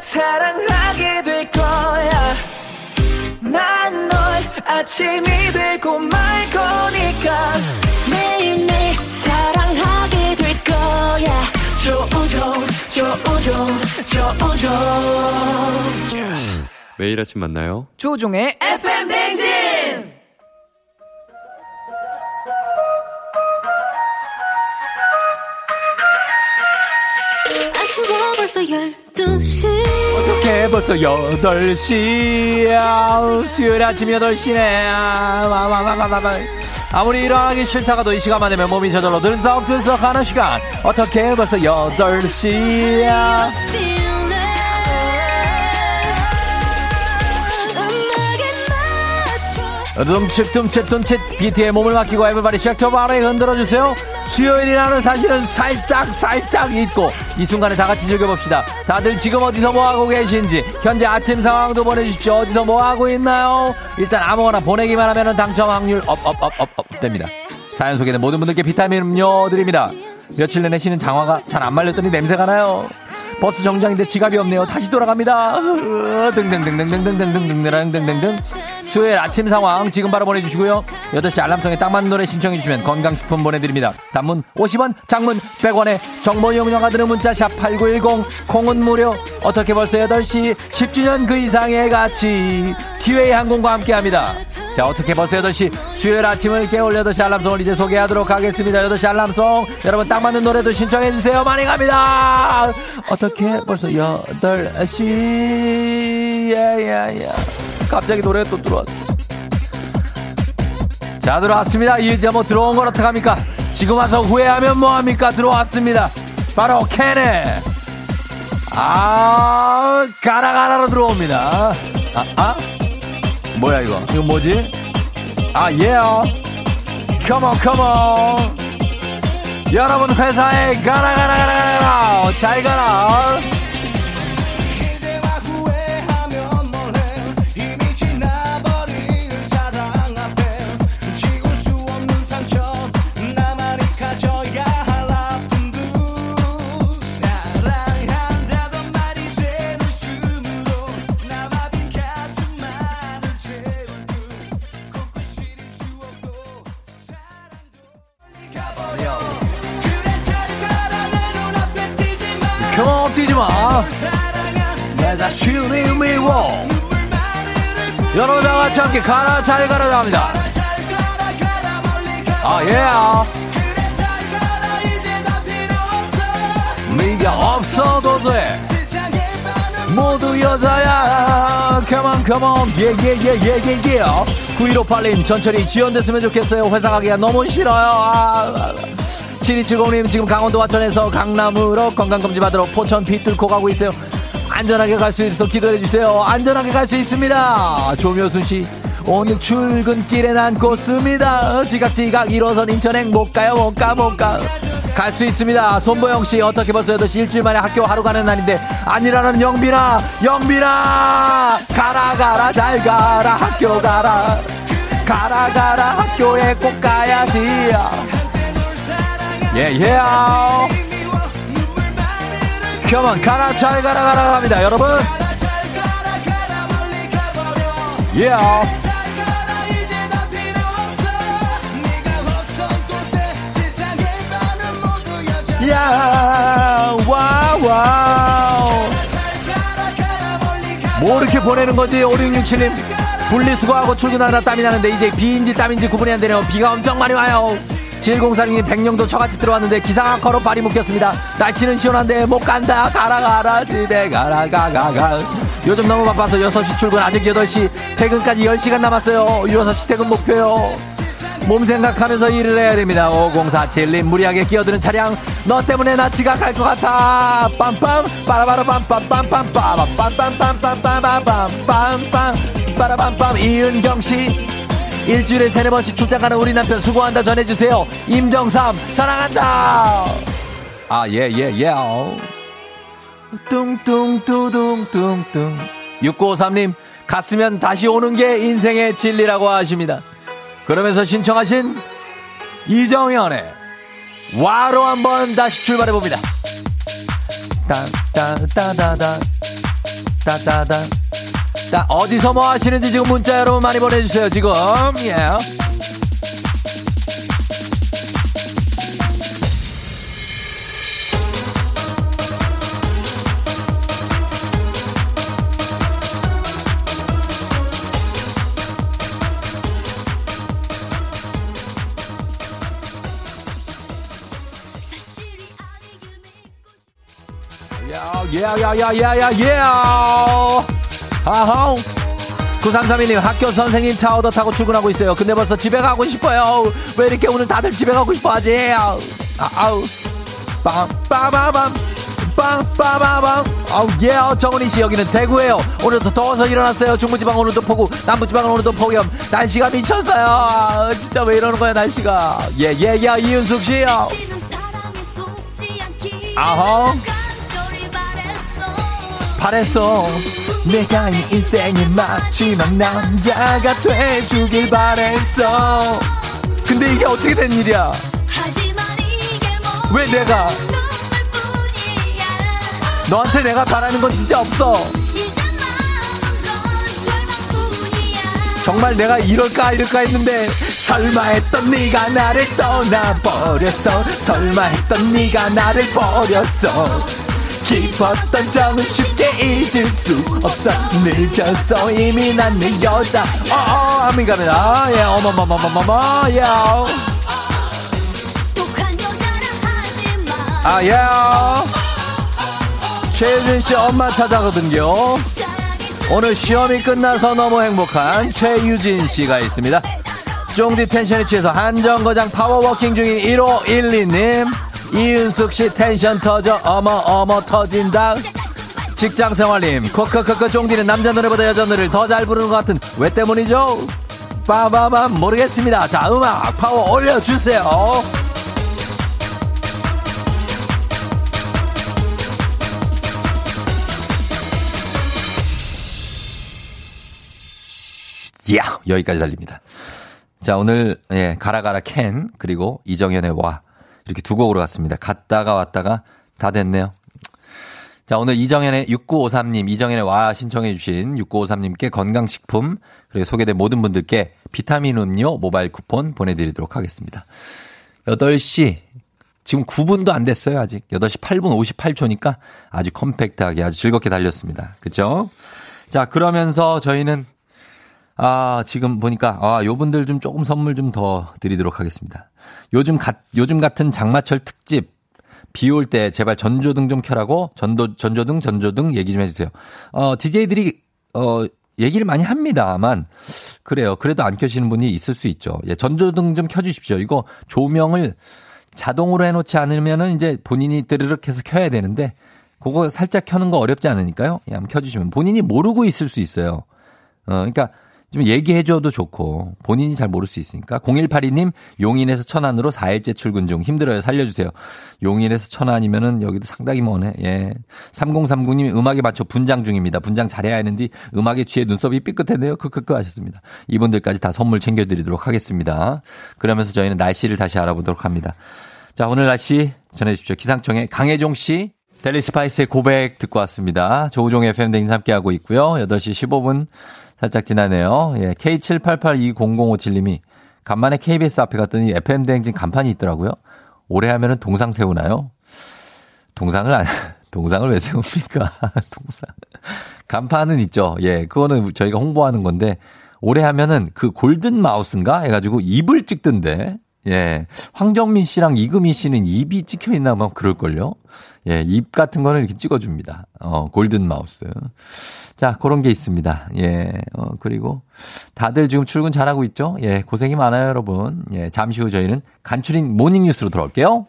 사랑하게 될 거야. 난 널 아침이 되고 말 거니까. 매일매일 사랑하게 될 거야. 조우종, 조우종, 조우종. 매일 아침 만나요. 조종의 FM 댕진! 아쉬워 벌써 12시. 어떻게 벌써 8시야. 수요일 아침 8시네. 와와와와와 아무리 일어나기 싫다가 도 이 시간만 되면 몸이 저절로 들썩들썩 하는 시간. 어떻게 벌써 8시야 둠칫 둠칫 둠칫. BT의 몸을 맡기고 에브바리 쉑터 바리 흔들어주세요. 수요일이라는 사실은 살짝 살짝 잊고 이 순간에 다 같이 즐겨봅시다. 다들 지금 어디서 뭐하고 계신지. 현재 아침 상황도 보내주십시오. 어디서 뭐하고 있나요? 일단 아무거나 보내기만 하면 당첨 확률 업업업업업 됩니다. 사연 소개된 모든 분들께 비타민 음료 드립니다. 며칠 내내 쉬는 장화가 잘 안 말렸더니 냄새가 나요 버스 정장인데 지갑이 없네요. 다시 돌아갑니다. 등등등등등등등등등등등등등. 수요일 아침 상황 지금 바로 보내주시고요. 8시 알람송에 딱 맞는 노래 신청해주시면 건강식품 보내드립니다. 단문 50원, 장문 100원에 정보 이용료가 드는 문자 샵 8910 콩은 무료. 어떻게 벌써 8시 10주년 그 이상의 가치 기회의 항공과 함께합니다. 자 어떻게 벌써 8시 수요일 아침을 깨울 8시 알람송을 이제 소개하도록 하겠습니다. 8시 알람송 여러분 딱 맞는 노래도 신청해주세요. 많이 갑니다. 어떻게 벌써 8시 예 예 예 갑자기 노래가 또 들어왔어. 자 들어왔습니다. 이제 뭐 들어온 걸 어떡합니까? 지금 와서 후회하면 뭐합니까? 들어왔습니다. 바로 캔에 아 가라가라로 들어옵니다. 아, 아? 뭐야 이거? 이거 뭐지? 아, 예요. 컴온 컴온 여러분 회사에 가라 가라 가라 가라 잘 가라 마. 내 자신이 미워 여러분 다 같이 함께 가라 잘 가라 합니다. 아예. 네가 없어도 돼. 모두 여자야. 컴온 컴온 예예예예예예. 9158님 전철이 지연됐으면 좋겠어요. 회사 가기가 너무 싫어요. 아, 7270님 지금 강원도 화천에서 강남으로 건강검진 받으러 포천 비 뚫고 가고 있어요. 안전하게 갈 수 있어 기도해 주세요. 안전하게 갈 수 있습니다. 조묘순 씨 오늘 출근길에 난 고습니다. 지각지각 1호선 인천행 못 가요 못 가 못 가. 갈 수 있습니다. 손보영 씨 어떻게 벌써 8시 일주일 만에 학교 하루 가는 날인데 아니라는 영빈아 영빈아. 가라 가라 잘 가라 학교 가라. 가라 가라 학교에 꼭 가야지 예 예 컴온 가라 잘 가라 가라 갑니다 여러분 예 야, 와우. 뭐 이렇게 보내는 거지, 5667님? 분리수거하고 출근하느라 땀이 나는데 이제 비인지 땀인지 구분이 안 되네요. 비가 엄청 많이 와요. 7046님 백령도 처갓집 들어왔는데 기상학 걸어 발이 묶였습니다. 날씨는 시원한데 못 간다. 가라 가라 집에 가라 가가 가. 요즘 너무 바빠서 6시 출근 아직 8시 퇴근까지 10시간 남았어요. 6시 퇴근 목표요. 몸 생각하면서 일을 해야 됩니다. 5047님 무리하게 끼어드는 차량 너 때문에 나 지각할 것 같아. 빰빰 빠라바라 빰빰빰빰 빠라빰빰빰빰빰빰빰빰 빠라빰빰 이은경 씨 일주일에 세네 번씩 출장 가는 우리 남편 수고한다 전해주세요. 임정삼 사랑한다. 아예예 예. 뚱뚱뚜둥뚱뚱 6953님 갔으면 다시 오는 게 인생의 진리라고 하십니다. 그러면서 신청하신 이정현의 와로 한번 다시 출발해 봅니다. 따따따다다 따따다 따 어디서 뭐 하시는지 지금 문자 여러분 많이 보내주세요 지금 예. 야야야야야야야 아하우 9332님 학교 선생님 차 얻어 타고 출근하고 있어요. 근데 벌써 집에 가고 싶어요. 왜 이렇게 오늘 다들 집에 가고 싶어 하지? 아우. 아우. 빰빠바밤. 빰빠바밤. 아우 예 정은희 씨 여기는 대구예요. 오늘도 더워서 일어났어요. 중부지방 오늘도 폭우 남부지방은 오늘도 폭염. 날씨가 미쳤어요. 아, 진짜 왜 이러는 거야 날씨가. 예예예 이윤숙 씨요 아하 바랬어. 내가 이 인생의 마지막 남자가 돼주길 바랬어. 근데 이게 어떻게 된 일이야? 왜 내가 너한테 내가 바라는 건 진짜 없어. 정말 내가 이럴까 이럴까 했는데 설마 했던 네가 나를 떠나버렸어. 설마 했던 네가 나를 버렸어 깊었던 정은 쉽게 잊을 수 없어. 늦었어 이미 난 내 여자. 어어 하민 갑니다. 예 어머머머머머머 예. 아예. 최유진 씨 엄마 찾아거든요. 오늘 시험이 끝나서 너무 행복한 최유진 씨가 있습니다. 쫑디 텐션에 취해서 한정거장 파워워킹 중인 1512님 이은숙 씨 텐션 터져 어머 어머 터진다. 직장 생활님 크크크크 쫑디는 남자 노래보다 여자 노래를 더 잘 부르는 것 같은 왜 때문이죠? 빠바밤 모르겠습니다. 자, 음악 파워 올려주세요. 야 여기까지 달립니다. 자, 오늘, 예, 가라가라 캔, 그리고 이정현의 와. 이렇게 두 곡으로 갔습니다. 갔다가 왔다가 다 됐네요. 자, 오늘 이정현의 6953님, 이정현의 와 신청해주신 6953님께 건강식품, 그리고 소개된 모든 분들께 비타민 음료 모바일 쿠폰 보내드리도록 하겠습니다. 8시, 지금 9분도 안 됐어요, 아직. 8시 8분 58초니까 아주 컴팩트하게 아주 즐겁게 달렸습니다. 그죠? 자, 그러면서 저희는 아, 지금 보니까, 아, 요 분들 좀 조금 선물 좀 더 드리도록 하겠습니다. 요즘 가, 요즘 같은 장마철 특집, 비 올 때 제발 전조등 좀 켜라고, 전도, 전조등, 전조등 얘기 좀 해주세요. 어, DJ들이, 어, 얘기를 많이 합니다만, 그래요. 그래도 안 켜시는 분이 있을 수 있죠. 예, 전조등 좀 켜주십시오. 이거 조명을 자동으로 해놓지 않으면은 이제 본인이 뜨르륵 해서 켜야 되는데, 그거 살짝 켜는 거 어렵지 않으니까요. 예, 한번 켜주시면 본인이 모르고 있을 수 있어요. 어, 그러니까 좀 얘기해줘도 좋고 본인이 잘 모를 수 있으니까 0182님 용인에서 천안으로 4일째 출근 중 힘들어요 살려주세요. 용인에서 천안이면은 여기도 상당히 머네. 예. 3039님 음악에 맞춰 분장 중입니다. 분장 잘해야 하는데 음악에 취해 눈썹이 삐끗했네요. 크크크 하셨습니다. 이분들까지 다 선물 챙겨드리도록 하겠습니다. 그러면서 저희는 날씨를 다시 알아보도록 합니다. 자 오늘 날씨 전해주십시오. 기상청의 강혜종 씨. 델리 스파이스의 고백 듣고 왔습니다. 조우종의 팬데믹 함께하고 있고요. 8시 15분 살짝 지나네요. 예, K78820057님이 간만에 KBS 앞에 갔더니 FM대행진 간판이 있더라고요. 오래 하면은 동상 세우나요? 동상을 안, 동상을 왜 세웁니까? 동상. 간판은 있죠. 예, 그거는 저희가 홍보하는 건데, 오래 하면은 그 Golden Mouth인가? 해가지고 입을 찍던데, 예. 황정민 씨랑 이금희 씨는 입이 찍혀 있나 뭐 그럴걸요? 예, 입 같은 거는 이렇게 찍어줍니다. 어, Golden Mouth. 자, 그런 게 있습니다. 예, 어, 그리고 다들 지금 출근 잘하고 있죠? 예, 고생이 많아요, 여러분. 예, 잠시 후 저희는 간추린 morning 뉴스로 돌아올게요.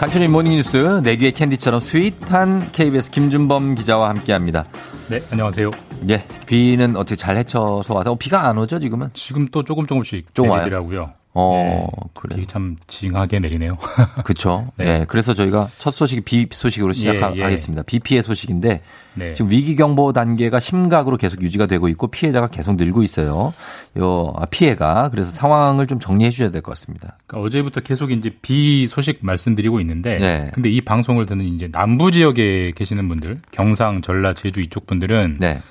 간추린 morning 뉴스 내 귀의 캔디처럼 sweet한 KBS 김준범 기자와 함께합니다. 네, 안녕하세요. 예, 비는 어떻게 잘 헤쳐서 와서 어, 비가 안 오죠 지금은? 지금 또 조금 조금씩 좀 와요? 내리더라고요. 어, 네, 그래. 비 참 징하게 내리네요. 그렇죠. 네. 예, 그래서 저희가 첫 소식이 비 소식으로 시작하겠습니다. 비 피해 소식인데 네. 지금 위기 경보 단계가 심각으로 계속 유지가 되고 있고 피해자가 계속 늘고 있어요. 요 아, 피해가 그래서 상황을 좀 정리해 주셔야 될 것 같습니다. 그러니까 어제부터 계속 이제 비 소식 말씀드리고 있는데, 네. 근데 이 방송을 듣는 이제 남부 지역에 계시는 분들, 경상, 전라, 제주 이쪽 분들은 네.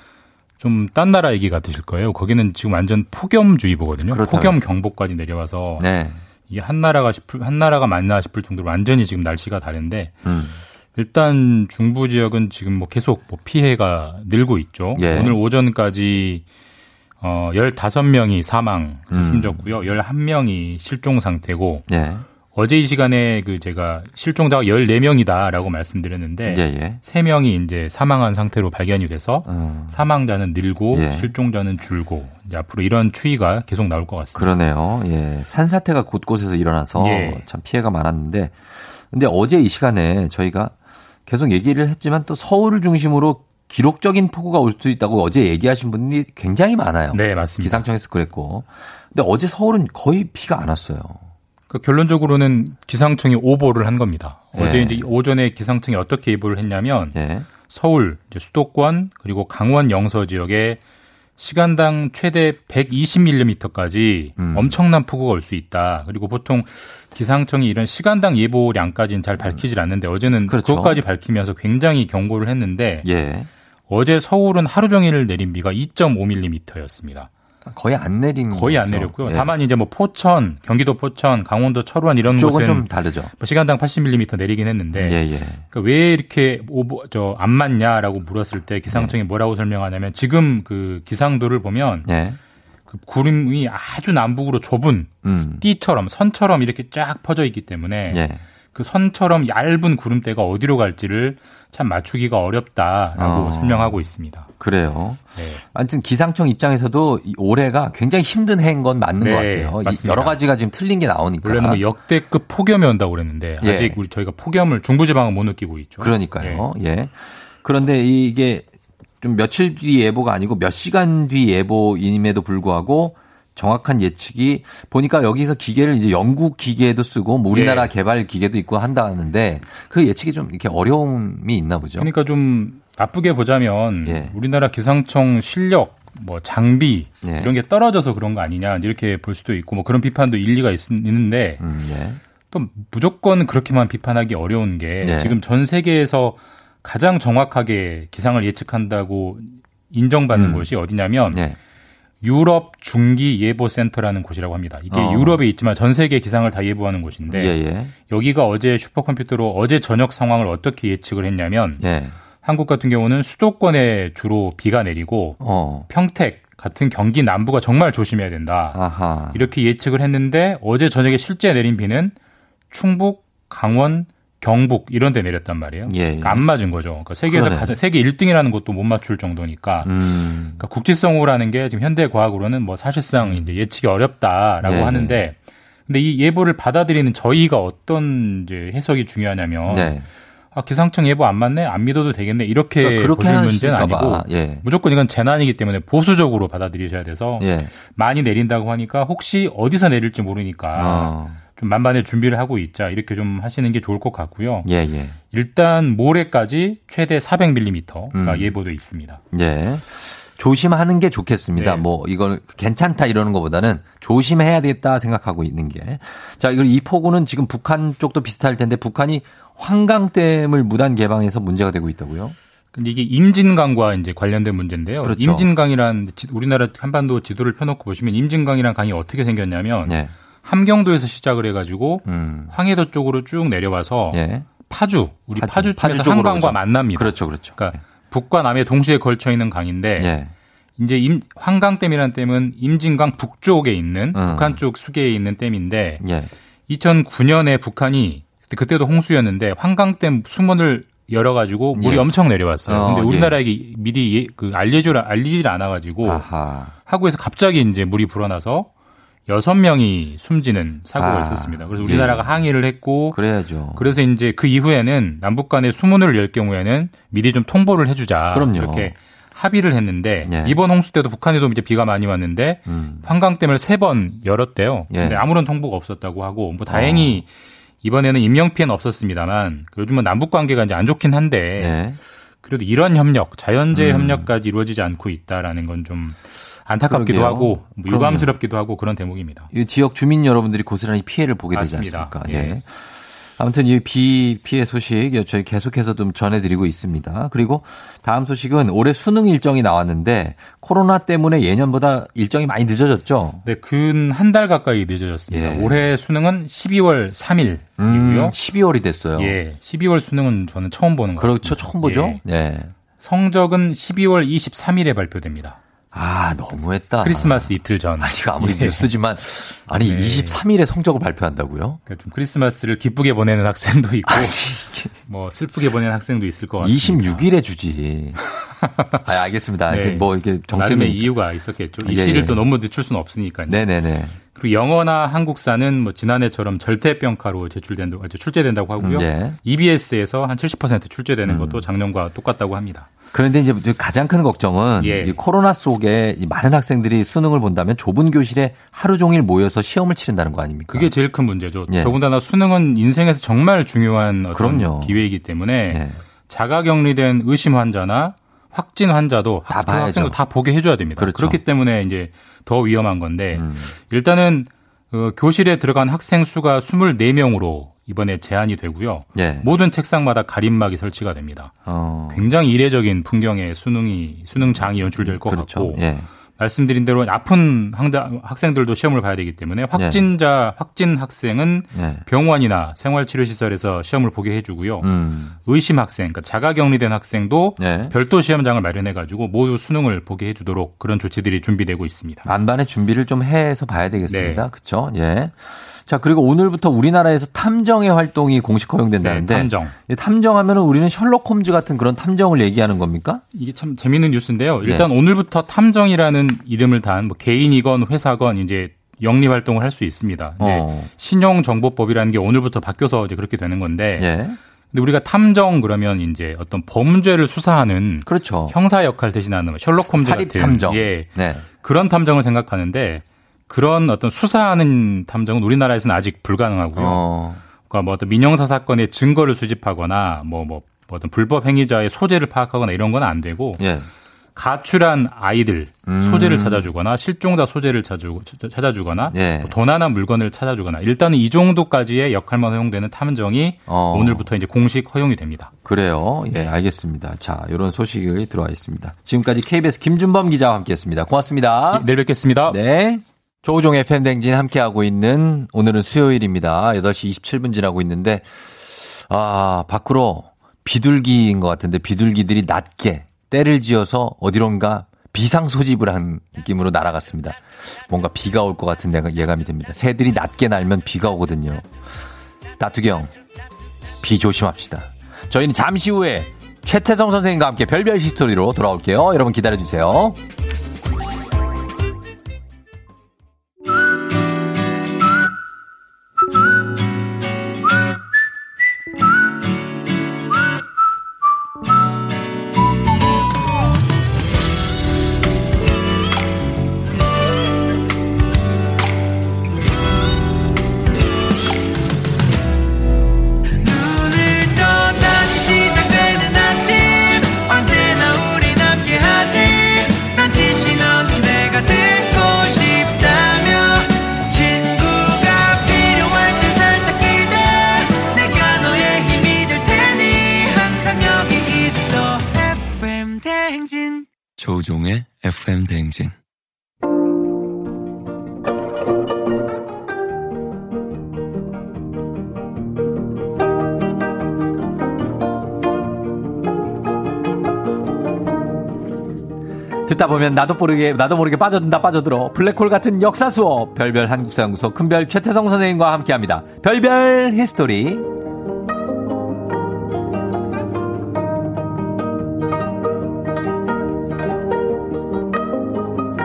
좀 딴 나라 얘기 같으실 거예요. 거기는 지금 완전 폭염주의보거든요. 폭염. 경보까지 내려와서 네. 이게 한 나라가 싶을 한 나라가 맞나 싶을 정도로 완전히 지금 날씨가 다른데 음. 일단 중부 지역은 지금 뭐 계속 뭐 피해가 늘고 있죠. 예. 오늘 오전까지 어 15명이 사망 음. 숨졌고요. 11명이 실종 상태고 예. 어제 이 시간에 그 제가 실종자가 14명이다라고 말씀드렸는데 예, 예. 3명이 이제 사망한 상태로 발견이 돼서 어, 사망자는 늘고 예. 실종자는 줄고 이제 앞으로 이런 추이가 계속 나올 것 같습니다. 그러네요. 예. 산사태가 곳곳에서 일어나서 예. 참 피해가 많았는데 근데 어제 이 시간에 저희가 계속 얘기를 했지만 또 서울을 중심으로 기록적인 폭우가 올 수 있다고 어제 얘기하신 분들이 굉장히 많아요. 네, 맞습니다. 기상청에서 그랬고. 근데 어제 서울은 거의 비가 안 왔어요. 그 결론적으로는 기상청이 오보를 한 겁니다. 예. 어제 이제 오전에 기상청이 어떻게 예보를 했냐면 예. 서울, 수도권 그리고 강원 영서 지역에 시간당 최대 120mm까지 음. 엄청난 폭우가 올 수 있다. 그리고 보통 기상청이 이런 시간당 예보량까지는 잘 밝히질 않는데 어제는 그렇죠. 그것까지 밝히면서 굉장히 경고를 했는데 예. 어제 서울은 하루 종일 내린 비가 2.5mm였습니다. 거의 안 내린 거의 안 거죠. 내렸고요. 예. 다만 이제 뭐 포천, 경기도 포천, 강원도 철원 이런 곳은 좀 다르죠. 뭐 시간당 80mm 내리긴 했는데 예, 예. 그러니까 왜 이렇게 오버 저안 맞냐라고 물었을 때 기상청이 뭐라고 설명하냐면 지금 그 기상도를 보면 예. 그 구름이 아주 남북으로 좁은 음. 띠처럼 선처럼 이렇게 쫙 퍼져 있기 때문에 예. 그 선처럼 얇은 구름대가 어디로 갈지를 참 맞추기가 어렵다라고 어. 설명하고 있습니다. 그래요. 네. 아무튼 기상청 입장에서도 이 올해가 굉장히 힘든 해인 건 맞는 네, 것 같아요. 이 맞습니다. 여러 가지가 지금 틀린 게 나오니까. 원래는 뭐 역대급 폭염이 온다고 그랬는데 예. 아직 우리 저희가 폭염을 중부지방은 못 느끼고 있죠. 그러니까요. 예. 그런데 이게 좀 며칠 뒤 예보가 아니고 몇 시간 뒤 예보임에도 불구하고 정확한 예측이 보니까 여기서 기계를 이제 영국 기계도 쓰고 뭐 우리나라 예. 개발 기계도 있고 한다는데 그 예측이 좀 이렇게 어려움이 있나 보죠. 그러니까 좀 나쁘게 보자면 예. 우리나라 기상청 실력, 뭐 장비 예. 이런 게 떨어져서 그런 거 아니냐 이렇게 볼 수도 있고 뭐 그런 비판도 일리가 있, 있는데 음, 예. 또 무조건 그렇게만 비판하기 어려운 게 네. 지금 전 세계에서 가장 정확하게 기상을 예측한다고 인정받는 음. 곳이 어디냐면 예. 유럽 중기 예보 센터라는 곳이라고 합니다. 이게 어. 유럽에 있지만 전 세계 기상을 다 예보하는 곳인데 예, 예. 여기가 어제 슈퍼컴퓨터로 어제 저녁 상황을 어떻게 예측을 했냐면 예. 한국 같은 경우는 수도권에 주로 비가 내리고 어. 평택 같은 경기 남부가 정말 조심해야 된다. 아하. 이렇게 예측을 했는데 어제 저녁에 실제 내린 비는 충북, 강원, 경북 이런 데 내렸단 말이에요. 예, 예. 그러니까 안 맞은 거죠. 그러니까 세계에서 그러네. 가장 세계 1등이라는 것도 못 맞출 정도니까 음. 그러니까 국지성호라는 게 지금 현대 과학으로는 뭐 사실상 이제 예측이 어렵다라고 네. 하는데 근데 이 예보를 받아들이는 저희가 어떤 이제 해석이 중요하냐면 네. 아, 기상청 예보 안 맞네? 안 믿어도 되겠네? 이렇게 그러니까 그렇게 보실 문제는 아니고 봐. 예. 무조건 이건 재난이기 때문에 보수적으로 받아들이셔야 돼서 예. 많이 내린다고 하니까 혹시 어디서 내릴지 모르니까 어. 좀 만반의 준비를 하고 있자 이렇게 좀 하시는 게 좋을 것 같고요. 예, 예. 일단 모레까지 최대 400mm가 음. 예보돼 있습니다. 예. 조심하는 게 좋겠습니다. 네. 뭐 이걸 괜찮다 이러는 것보다는 조심해야 되겠다 생각하고 있는 게. 자, 이걸 이 폭우는 지금 북한 쪽도 비슷할 텐데 북한이 환강댐을 무단 개방해서 문제가 되고 있다고요? 근데 이게 임진강과 이제 관련된 문제인데요. 그렇죠. 임진강이란 지- 우리나라 한반도 지도를 펴놓고 보시면 임진강이란 강이 어떻게 생겼냐면 네. 함경도에서 시작을 해가지고 음. 황해도 쪽으로 쭉 내려와서 예. 파주 우리 파주, 파주, 쪽에서 한강과 오죠. 만납니다. 그렇죠, 그렇죠. 그러니까 북과 남에 동시에 걸쳐 있는 강인데 예. 이제 임, 한강댐이라는 댐은 임진강 북쪽에 있는 음. 북한 쪽 수계에 있는 댐인데 예. 2009년에 북한이 그때- 그때도 홍수였는데 한강댐 수문을 열어가지고 물이 예. 엄청 내려왔어요. 어, 근데 예. 우리나라에게 미리 예- 그 알려줄 알리질 않아가지고 아하. 하구에서 갑자기 이제 물이 불어나서 여섯 명이 숨지는 사고가 아, 있었습니다. 그래서 예. 우리나라가 항의를 했고 그래야죠. 그래서 이제 그 이후에는 남북 간에 수문을 열 경우에는 미리 좀 통보를 해 주자. 그럼요. 이렇게 합의를 했는데 예. 이번 홍수 때도 북한에도 이제 비가 많이 왔는데 음. 한강댐을 세 번 열었대요. 예. 근데 아무런 통보가 없었다고 하고 뭐 다행히 이번에는 인명 피해는 없었습니다만 요즘은 남북 관계가 이제 안 좋긴 한데 네. 그래도 이런 협력, 자연재해 음. 협력까지 이루어지지 않고 있다라는 건 좀 안타깝기도 그러게요. 하고 뭐. 유감스럽기도 하고 그런 대목입니다. 이 지역 주민 여러분들이 고스란히 피해를 보게 되지 맞습니다. 않습니까? 예. 예. 아무튼 이 비 피해 소식 저희 계속해서 좀 전해드리고 있습니다. 그리고 다음 소식은 올해 수능 일정이 나왔는데 코로나 때문에 예년보다 일정이 많이 늦어졌죠. 네, 근 한 달 가까이 늦어졌습니다. 예. 올해 수능은 12월 3일이고요. 음, 12월이 됐어요. 예, 12월 수능은 저는 처음 보는 것 그렇죠. 같습니다. 처음 보죠. 예. 예. 성적은 12월 23일에 발표됩니다. 아, 너무했다. 크리스마스 이틀 전. 아니, 이거 아무리 예. 뉴스지만 아니 네. 23일에 성적을 발표한다고요? 그러니까 좀 크리스마스를 기쁘게 보내는 학생도 있고 뭐 슬프게 보내는 학생도 있을 것 같습니다. 26일에 주지. 아, 알겠습니다. 네. 뭐 이게 정책이 이유가 있었겠죠. 예, 입시를 예. 또 너무 늦출 수는 없으니까요. 네네네. 그리고 영어나 한국사는 뭐 지난해처럼 절대평가로 제출된다, 아, 출제된다고 하고요. 음, 예. EBS에서 한 70% 출제되는 음. 것도 작년과 똑같다고 합니다. 그런데 이제 가장 큰 걱정은 예. 이 코로나 속에 이 많은 학생들이 수능을 본다면 좁은 교실에 하루 종일 모여서 시험을 치른다는 거 아닙니까? 그게 제일 큰 문제죠. 예. 더군다나 수능은 인생에서 정말 중요한 어떤 그럼요. 기회이기 때문에 예. 자가격리된 의심 환자나 확진 환자도 다. 학생도 다 보게 해줘야 됩니다. 그렇죠. 그렇기 때문에 이제 더 위험한 건데 음. 일단은 어, 교실에 들어간 학생 수가 24명으로 이번에 제한이 되고요. 예. 모든 책상마다 가림막이 설치가 됩니다. 어. 굉장히 이례적인 풍경의 수능이 수능장이 연출될 것 그렇죠. 같고 예. 말씀드린 대로 아픈 학생들도 시험을 봐야 되기 때문에 확진자 확진 학생은 예. 병원이나 생활치료시설에서 시험을 보게 해주고요. 음. 의심 학생, 그러니까 자가격리된 학생도 예. 별도 시험장을 마련해가지고 모두 수능을 보게 해주도록 그런 조치들이 준비되고 있습니다. 만반의 준비를 좀 해서 봐야 되겠습니다. 네. 그렇죠? 예. 자, 그리고 오늘부터 우리나라에서 탐정의 활동이 공식 허용된다는데. 네, 탐정. 이 탐정하면은 우리는 셜록 홈즈 같은 그런 탐정을 얘기하는 겁니까? 이게 참 재밌는 뉴스인데요. 네. 일단 오늘부터 탐정이라는 이름을 단 뭐 개인이건 회사건 이제 영리 활동을 할 수 있습니다. 어. 신용정보법이라는 게 오늘부터 바뀌어서 이제 그렇게 되는 건데. 예. 근데 우리가 탐정 그러면 이제 어떤 범죄를 수사하는 그렇죠. 형사 역할 대신하는 뭐 셜록 홈즈 같은 탐정. 예. 네. 그런 탐정을 생각하는데 그런 어떤 수사하는 탐정은 우리나라에서는 아직 불가능하고요. 어. 그러니까 뭐 어떤 민영사 사건의 증거를 수집하거나 뭐, 뭐, 뭐 어떤 불법 행위자의 소재를 파악하거나 이런 건 안 되고 예. 가출한 아이들 음. 소재를 찾아주거나 실종자 소재를 찾아주, 찾아주거나 예. 뭐 도난한 물건을 찾아주거나 일단은 이 정도까지의 역할만 허용되는 탐정이 어. 오늘부터 이제 공식 허용이 됩니다. 그래요. 예, 알겠습니다. 자, 이런 소식이 들어와 있습니다. 지금까지 KBS 김준범 기자와 함께 했습니다. 고맙습니다. 내일 뵙겠습니다. 네. 조우종의 팬댕진 함께하고 있는 오늘은 수요일입니다. 8시 27분 지나고 있는데, 아, 밖으로 비둘기인 것 같은데 비둘기들이 낮게 떼를 지어서 어디론가 비상 소집을 한 느낌으로 날아갔습니다. 뭔가 비가 올 것 같은 예감이 됩니다. 새들이 낮게 날면 비가 오거든요. 따뚜경, 비 조심합시다. 저희는 잠시 후에 최태성 선생님과 함께 별별 history로 돌아올게요. 여러분 기다려주세요. 조우종의 FM 대행진. 듣다 보면 나도 모르게 나도 모르게 빠져든다 빠져들어 블랙홀 같은 역사 수업 별별 한국사 연구소 큰별 최태성 선생님과 함께합니다. 별별 history.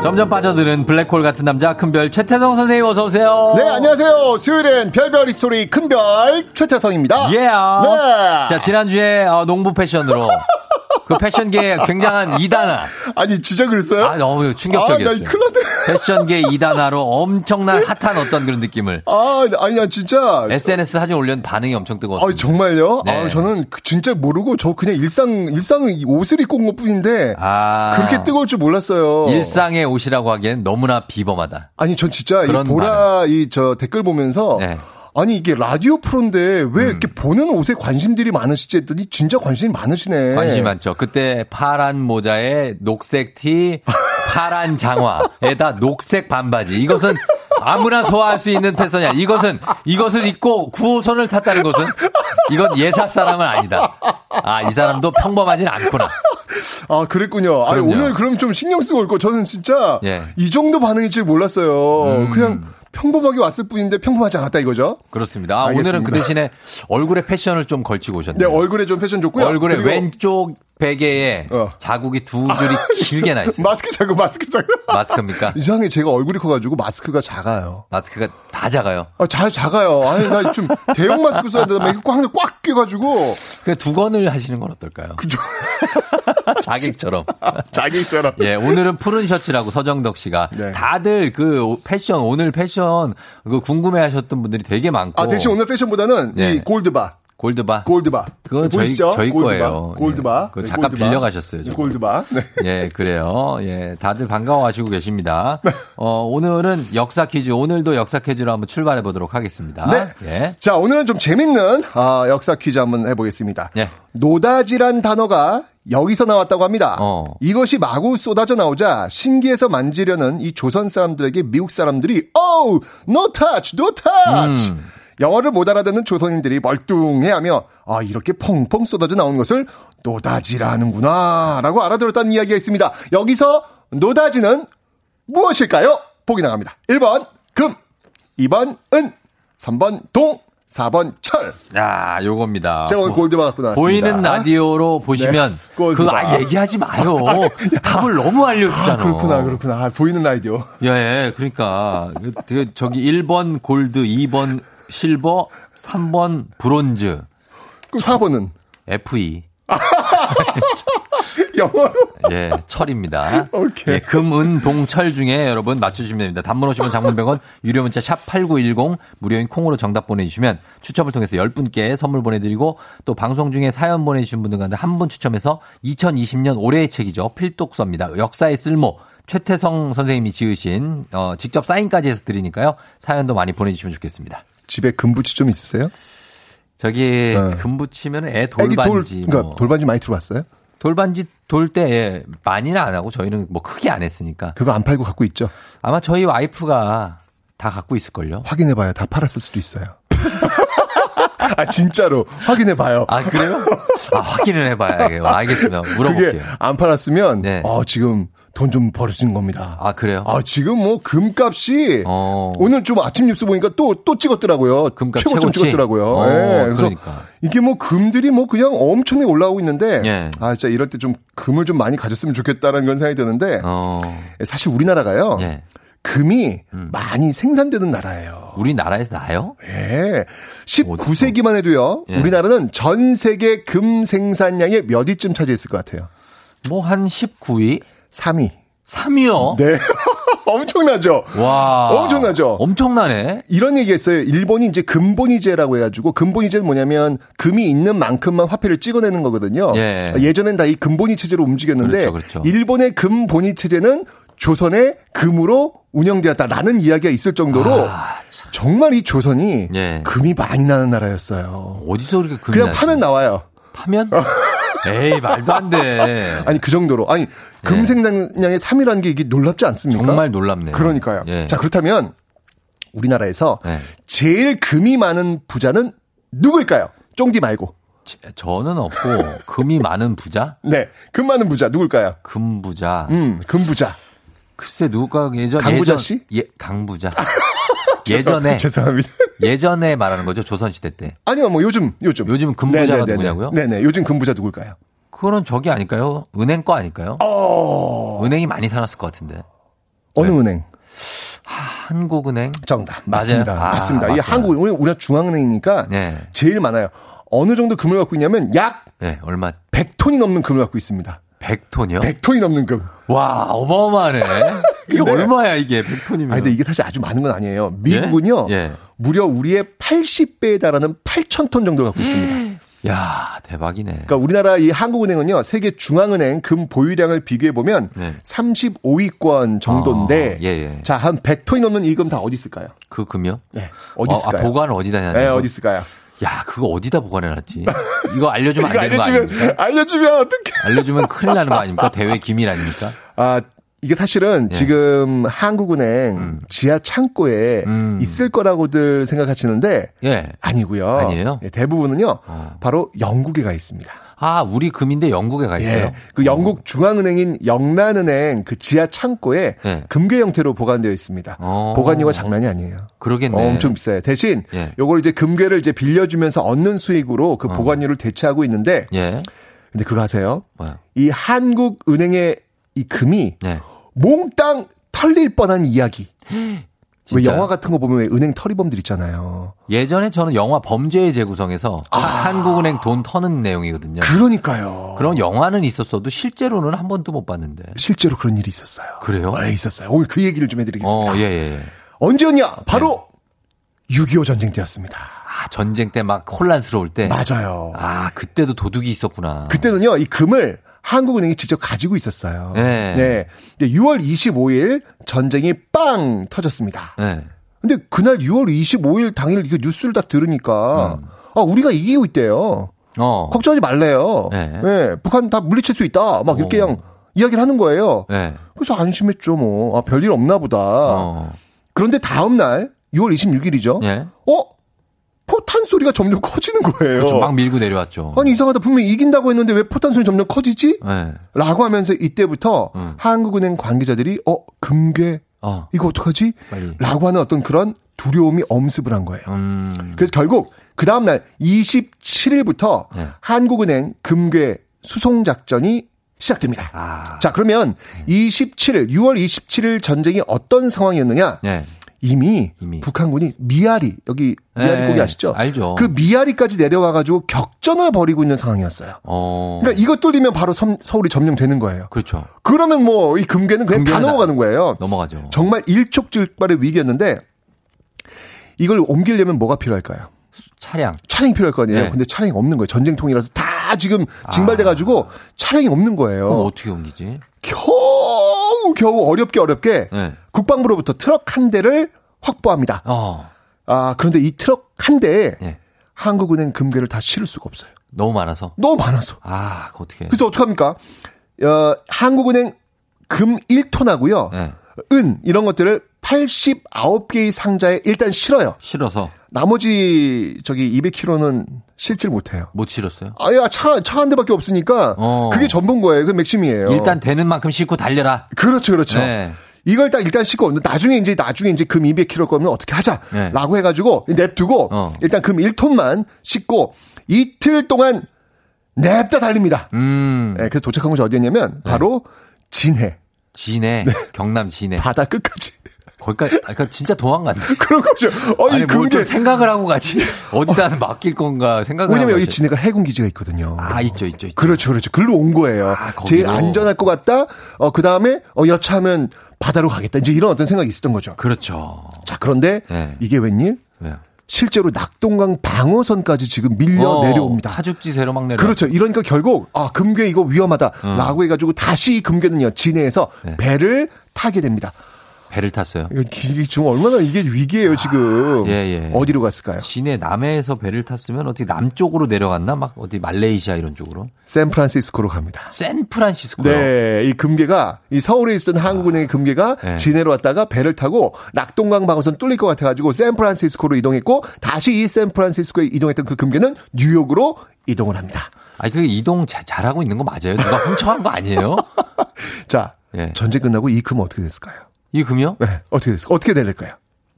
점점 빠져드는 블랙홀 같은 남자 큰별 최태성 선생님 어서 오세요. 네, 안녕하세요. 수요일엔 별별 history 큰별 최태성입니다. 예. 네. 자 지난주에 어, 농부 패션으로 그 패션계에 굉장한 이단아. 아니, 진짜 그랬어요? 아 너무 충격적이었어요. 아, 나 큰일 났네. 패션계 이단아로 엄청난 핫한 어떤 그런 느낌을 아, 아니, 나 진짜. SNS 사진 올렸는데 반응이 엄청 뜨거웠어요. 아, 정말요? 네. 아, 저는 그 진짜 모르고 저 그냥 일상, 일상 옷을 입고 온 것 뿐인데. 아. 그렇게 뜨거울 줄 몰랐어요. 일상의 옷이라고 하기엔 너무나 비범하다. 아니, 전 진짜 이 보라 이 저 댓글 보면서. 네. 아니 이게 라디오 프로인데 음. 왜 이렇게 보는 옷에 관심들이 많으시지 했더니 진짜 관심이 많으시네. 관심 많죠. 그때 파란 모자에 녹색 티, 파란 장화에다 녹색 반바지. 이것은 아무나 소화할 수 있는 패션이야. 이것은 이것을 입고 9호선을 탔다는 것은 이건 예사 사람은 아니다. 아, 이 사람도 평범하진 않구나. 아, 그랬군요. 아니, 그럼요. 오늘 그럼 좀 신경 쓰고 올 거. 저는 진짜 예. 음. 이 정도 반응일 줄 몰랐어요. 그냥 평범하게 왔을 뿐인데 평범하지 않았다 이거죠? 그렇습니다. 아. 오늘은 그 대신에 얼굴에 패션을 좀 걸치고 네, 오셨네요. 얼굴에 좀 패션 좋고요. 얼굴에 왼쪽 베개에 어. 자국이 두 줄이 길게 나 있어요. 마스크 자고 마스크 자고. 마스크입니까? 이상하게 제가 얼굴이 커가지고 마스크가 작아요. 마스크가 다 작아요. 아, 잘 작아요. 아니, 나 좀 대형 마스크 써야 되나? 이거 항상 꽉 껴가지고. 그 두 건을 하시는 건 어떨까요? 그죠. 자객처럼. 자기처럼. 예, 오늘은 푸른 셔츠라고 서정덕 씨가 네. 다들 그 패션 오늘 패션 그 궁금해 하셨던 분들이 되게 많고 아, 대신 오늘 패션보다는 네. 이 골드바. 골드바 골드바. 그건 저희 보이시죠? 저희 골드바. 거예요. 골드바. 예. 그 네, 잠깐 골드바. 빌려 가셨어요. 네, 골드바. 네. 예, 그래요. 예, 다들 반가워하시고 계십니다. 어, 오늘은 역사 퀴즈, 오늘도 역사 퀴즈로 한번 출발해 보도록 하겠습니다. 네. 예. 자, 오늘은 좀 재밌는 아, 역사 퀴즈 한번 해보겠습니다. 예. 노다지란 단어가 여기서 나왔다고 합니다. 어. 이것이 마구 쏟아져 나오자 신기해서 만지려는 이 조선 사람들에게 미국 사람들이 no touch, no touch. 음. 영어를 못 알아듣는 조선인들이 멀뚱해하며 아 이렇게 펑펑 쏟아져 나오는 것을 노다지라는구나라고 알아들었다는 이야기가 있습니다. 여기서 노다지는 무엇일까요? 보기 나갑니다. 1번 금, 2번 은, 3번 동, 4번 철. 야, 요겁니다. 제가 오늘 갖고 나왔습니다. 보이는 라디오로 보시면 네. 그거 아 얘기하지 마요. 답을 너무 알려주잖아. 아, 그렇구나, 그렇구나. 아, 보이는 라디오. 예, 예, 그러니까 그, 그 저기 1번 골드, 2번 실버, 3번 브론즈, 그럼 4번은? FE. 영어로? 예, 철입니다. 오케이. 예, 금, 은, 동, 철 중에 여러분 맞춰주시면 됩니다. 단문 오시면 장문 100원, 유료 문자 샵 8910, 무료인 콩으로 정답 보내주시면 추첨을 통해서 10분께 선물 보내드리고 또 방송 중에 사연 보내주신 분들 가운데 한 분 추첨해서 2020년 올해의 책이죠. 필독서입니다. 역사의 쓸모. 최태성 선생님이 지으신 어, 직접 사인까지 해서 드리니까요. 사연도 많이 보내주시면 좋겠습니다. 집에 금붙이 좀 있으세요? 저기 어. 금 붙이면 애 돌, 돌반지 그러니까 뭐. 돌반지 많이 들어왔어요? 돌반지 돌때 예, 많이는 안 하고 저희는 뭐 크게 안 했으니까 그거 안 팔고 갖고 있죠? 아마 저희 와이프가 다 갖고 있을걸요. 확인해봐요. 다 팔았을 수도 있어요. 아, 진짜로. 확인해 봐요. 아 그래요? 아 확인을 해봐야겠어요. 알겠습니다. 물어볼게요. 안 팔았으면, 네. 어, 지금 돈 좀 벌어진 겁니다. 아 그래요? 아, 지금 뭐 금값이 어. 오늘 좀 아침 뉴스 보니까 또, 또 찍었더라고요. 금값 최고점 최고치? 찍었더라고요. 어, 예, 그래서 그러니까. 이게 뭐 금들이 뭐 그냥 엄청나게 올라오고 있는데, 예. 아, 진짜 이럴 때 좀 금을 좀 많이 가졌으면 좋겠다라는 그런 생각이 드는데, 어. 사실 우리나라가요. 예. 금이 음. 많이 생산되는 나라예요. 우리나라에서 나요? 예. 19세기만 해도요. 예. 우리나라는 전 세계 금 생산량의 몇 위쯤 차지했을 것 같아요. 뭐 한 19위? 3위. 3위요? 네. 엄청나죠? 와. 엄청나죠? 엄청나네. 이런 얘기 했어요. 일본이 이제 금본위제라고 해가지고, 금본위제는 뭐냐면, 금이 있는 만큼만 화폐를 찍어내는 거거든요. 예. 예전엔 다 이 금본위 체제로 움직였는데, 그렇죠, 그렇죠. 일본의 금본위 체제는 조선의 금으로 운영되었다라는 이야기가 있을 정도로, 아, 정말 이 조선이 예. 금이 많이 나는 나라였어요. 어디서 그렇게 금이 그냥 나지? 파면 나와요. 파면? 에이 말도 안 돼. 아니 그 정도로 아니 금 예. 생산량의 3위라는 게 이게 놀랍지 않습니까? 정말 놀랍네요. 그러니까요. 예. 자 그렇다면 우리나라에서 네. 제일 금이 많은 부자는 누구일까요? 쫑디 말고. 제- 저는 없고 금이 많은 부자? 네, 금 많은 부자 누굴까요? 금 부자. 음, 금 부자. 글쎄 누가 예전 강부자 예전- 씨? 예, 강부자. 예전에 죄송합니다. 예전에 말하는 거죠 조선 시대 때. 아니요, 뭐 요즘 요즘 요즘 금부자가 네네네네. 누구냐고요? 네네, 요즘 금부자 누굴까요? 그거는 저기 아닐까요? 은행 거 아닐까요? 어, 은행이 많이 사놨을 것 같은데. 어느 네. 은행? 한국은행? 정답 맞습니다. 맞아요? 아, 맞습니다. 이게 맞구나. 한국 우리 우리가 중앙은행이니까 네. 제일 많아요. 어느 정도 금을 갖고 있냐면 약 네, 얼마? 100톤이 넘는 금을 갖고 있습니다. 100톤이요? 100톤이 넘는 금. 와, 어마어마하네. 이게 얼마야, 이게 100톤이면. 아, 근데 이게 사실 아주 많은 건 아니에요. 미국은요, 예? 무려 우리의 80배에 달하는 8,000톤 정도를 갖고 있습니다. 야, 대박이네. 그러니까 우리나라 이 한국은행은요, 세계 중앙은행 금 보유량을 비교해 보면 네. 35위권 정도인데, 어, 예, 예. 자, 한 100톤이 넘는 이 금 다 어디 있을까요? 그 금이요? 네. 어디 어, 있을까요? 아, 보관을 어디다 해야 네? 어디 있을까요? 야, 그거 어디다 보관해놨지? 이거 알려주면 안 되는 거 알려주면, 아닙니까? 알려주면 어떡해. 알려주면 큰일 나는 거 아닙니까? 대외 기밀 아닙니까? 아, 이게 사실은 예. 지금 한국은행 지하 창고에 음. 있을 거라고들 생각하시는데, 예. 아니고요. 아니에요? 예, 대부분은요, 어. 바로 영국에 가 있습니다. 아, 우리 금인데 영국에 가 있어요? 예. 그 영국 중앙은행인 영란은행 그 지하 창고에 예. 금괴 형태로 보관되어 있습니다. 어. 보관료가 장난이 아니에요. 그러겠네. 엄청 비싸요. 대신 예. 요걸 이제 금괴를 이제 빌려주면서 얻는 수익으로 그 보관료를 대체하고 있는데 예. 근데 그거 아세요? 뭐야? 이 한국은행의 이 금이 네. 몽땅 털릴 뻔한 이야기. 왜? 영화 같은 거 보면 왜 은행 털이범들 있잖아요. 예전에 저는 영화 범죄의 재구성에서 아. 한국은행 돈 터는 내용이거든요. 그러니까요. 그런 영화는 있었어도 실제로는 한 번도 못 봤는데. 실제로 그런 일이 있었어요. 그래요? 네, 있었어요. 오늘 그 얘기를 좀 해드리겠습니다. 어, 예, 예, 예. 언제였냐? 바로 6.25 전쟁 때였습니다. 아, 전쟁 때 막 혼란스러울 때. 맞아요. 아, 그때도 도둑이 있었구나. 그때는요, 이 금을 한국은행이 직접 가지고 있었어요. 네. 네. 근데 6월 25일 전쟁이 빵 터졌습니다. 네. 근데 그날 6월 25일 당일 이거 뉴스를 딱 들으니까 아, 우리가 이기고 있대요. 음. 어. 걱정하지 말래요. 네. 네, 북한 다 물리칠 수 있다. 막 이렇게 어. 그냥 이야기를 하는 거예요. 네. 그래서 안심했죠, 뭐. 아, 별일 없나 보다. 어. 그런데 다음 날 6월 26일이죠. 예. 어? 포탄 소리가 점점 커지는 거예요. 그렇죠. 막 밀고 내려왔죠. 아니 이상하다 분명히 이긴다고 했는데 왜 포탄 소리 점점 커지지? 네. 라고 하면서 이때부터 음. 한국은행 관계자들이 어 금괴 어. 이거 어떡하지? 빨리. 라고 하는 어떤 그런 두려움이 엄습을 한 거예요. 음. 그래서 결국 그 다음 날 27일부터 네. 한국은행 금괴 수송 작전이 시작됩니다. 아. 자, 그러면 27일, 6월 27일 전쟁이 어떤 상황이었느냐? 네. 이미, 이미. 북한군이 미아리, 여기 미아리 네, 고기 아시죠? 알죠. 그 미아리까지 내려와 가지고 격전을 벌이고 있는 상황이었어요. 어. 그러니까 이것 뚫리면 바로 섬- 서울이 점령되는 거예요. 그렇죠. 그러면 뭐 이 금괴는 그냥 다 넘어가는 거예요. 넘어가죠. 정말 일촉즉발의 위기였는데 이걸 옮기려면 뭐가 필요할까요? 차량. 차량이 필요할 거 아니에요. 네. 근데 차량이 없는 거예요. 전쟁통이라서 다 지금 징발돼 가지고 차량이 없는 거예요. 아. 그럼 어떻게 옮기지? 겨우 겨우 어렵게 어렵게 네. 국방부로부터 트럭 한 대를 확보합니다. 어. 아 그런데 이 트럭 한 대에 네. 한국은행 금괴를 다 실을 수가 없어요. 너무 많아서. 너무 많아서. 아, 어떻게. 그래서 어떡합니까? 어, 한국은행 금 1톤하고요. 네. 은 이런 것들을 89개의 상자에 일단 실어요. 실어서 나머지 저기 200kg는 실질 못해요. 못 실었어요. 아야 차 차 한 대밖에 없으니까 어. 그게 전부인 거예요. 그 맥심이에요. 일단 되는 만큼 싣고 달려라. 그렇죠, 그렇죠. 네. 이걸 딱 일단 싣고 나중에 이제 나중에 이제 금 200kg 거면 어떻게 네. 하자라고 해가지고 냅두고 어. 일단 금 1톤만 싣고 이틀 동안 냅다 달립니다. 음. 네, 그래서 도착한 곳이 어디였냐면 바로 진해 진해. 경남 진해. 바다 끝까지 거기까지, 아, 그러니까 진짜 도망갔네. 그런 거죠. 아니, 아니, 뭐 금괴 좀 생각을 하고 가지. 어디다 맡길 건가 생각을 왜냐면 여기. 진해가 해군 기지가 있거든요. 아, 있죠, 있죠, 있죠. 그렇죠, 그렇죠. 글로 온 거예요. 아. 제일 안전할 것 같다. 어, 그 다음에, 어, 여차하면 바다로 가겠다. 이제 이런 어떤 생각이 있었던 거죠. 그렇죠. 자, 그런데 네. 이게 웬일? 왜요? 실제로 낙동강 방어선까지 지금 밀려 어, 내려옵니다. 타죽지세로 막 내려. 그렇죠. 이러니까 결국, 아, 금괴 이거 위험하다라고 해가지고 다시 이 금괴는요, 진해에서 어. 네. 배를 타게 됩니다. 배를 탔어요. 지금 얼마나 이게 위기예요, 지금. 예, 예. 어디로 갔을까요? 진해 남해에서 배를 탔으면 어디 남쪽으로 내려갔나? 막 어디 말레이시아 이런 쪽으로? 샌프란시스코로 갑니다. 샌프란시스코요. 네, 이 금괴가 이 서울에 있었던 한국은행의 금괴가 네. 진해로 왔다가 배를 타고 낙동강 방어선 뚫릴 것 같아가지고 샌프란시스코로 이동했고 다시 이 샌프란시스코에 이동했던 그 금괴는 뉴욕으로 이동을 합니다. 아니 그 이동 자- 잘하고 있는 거 맞아요? 누가 훔쳐간 거 아니에요? 자, 예. 전쟁 끝나고 이 금은 어떻게 됐을까요? 이 금이요? 네, 어떻게 됐을까요? 어떻게 될까요?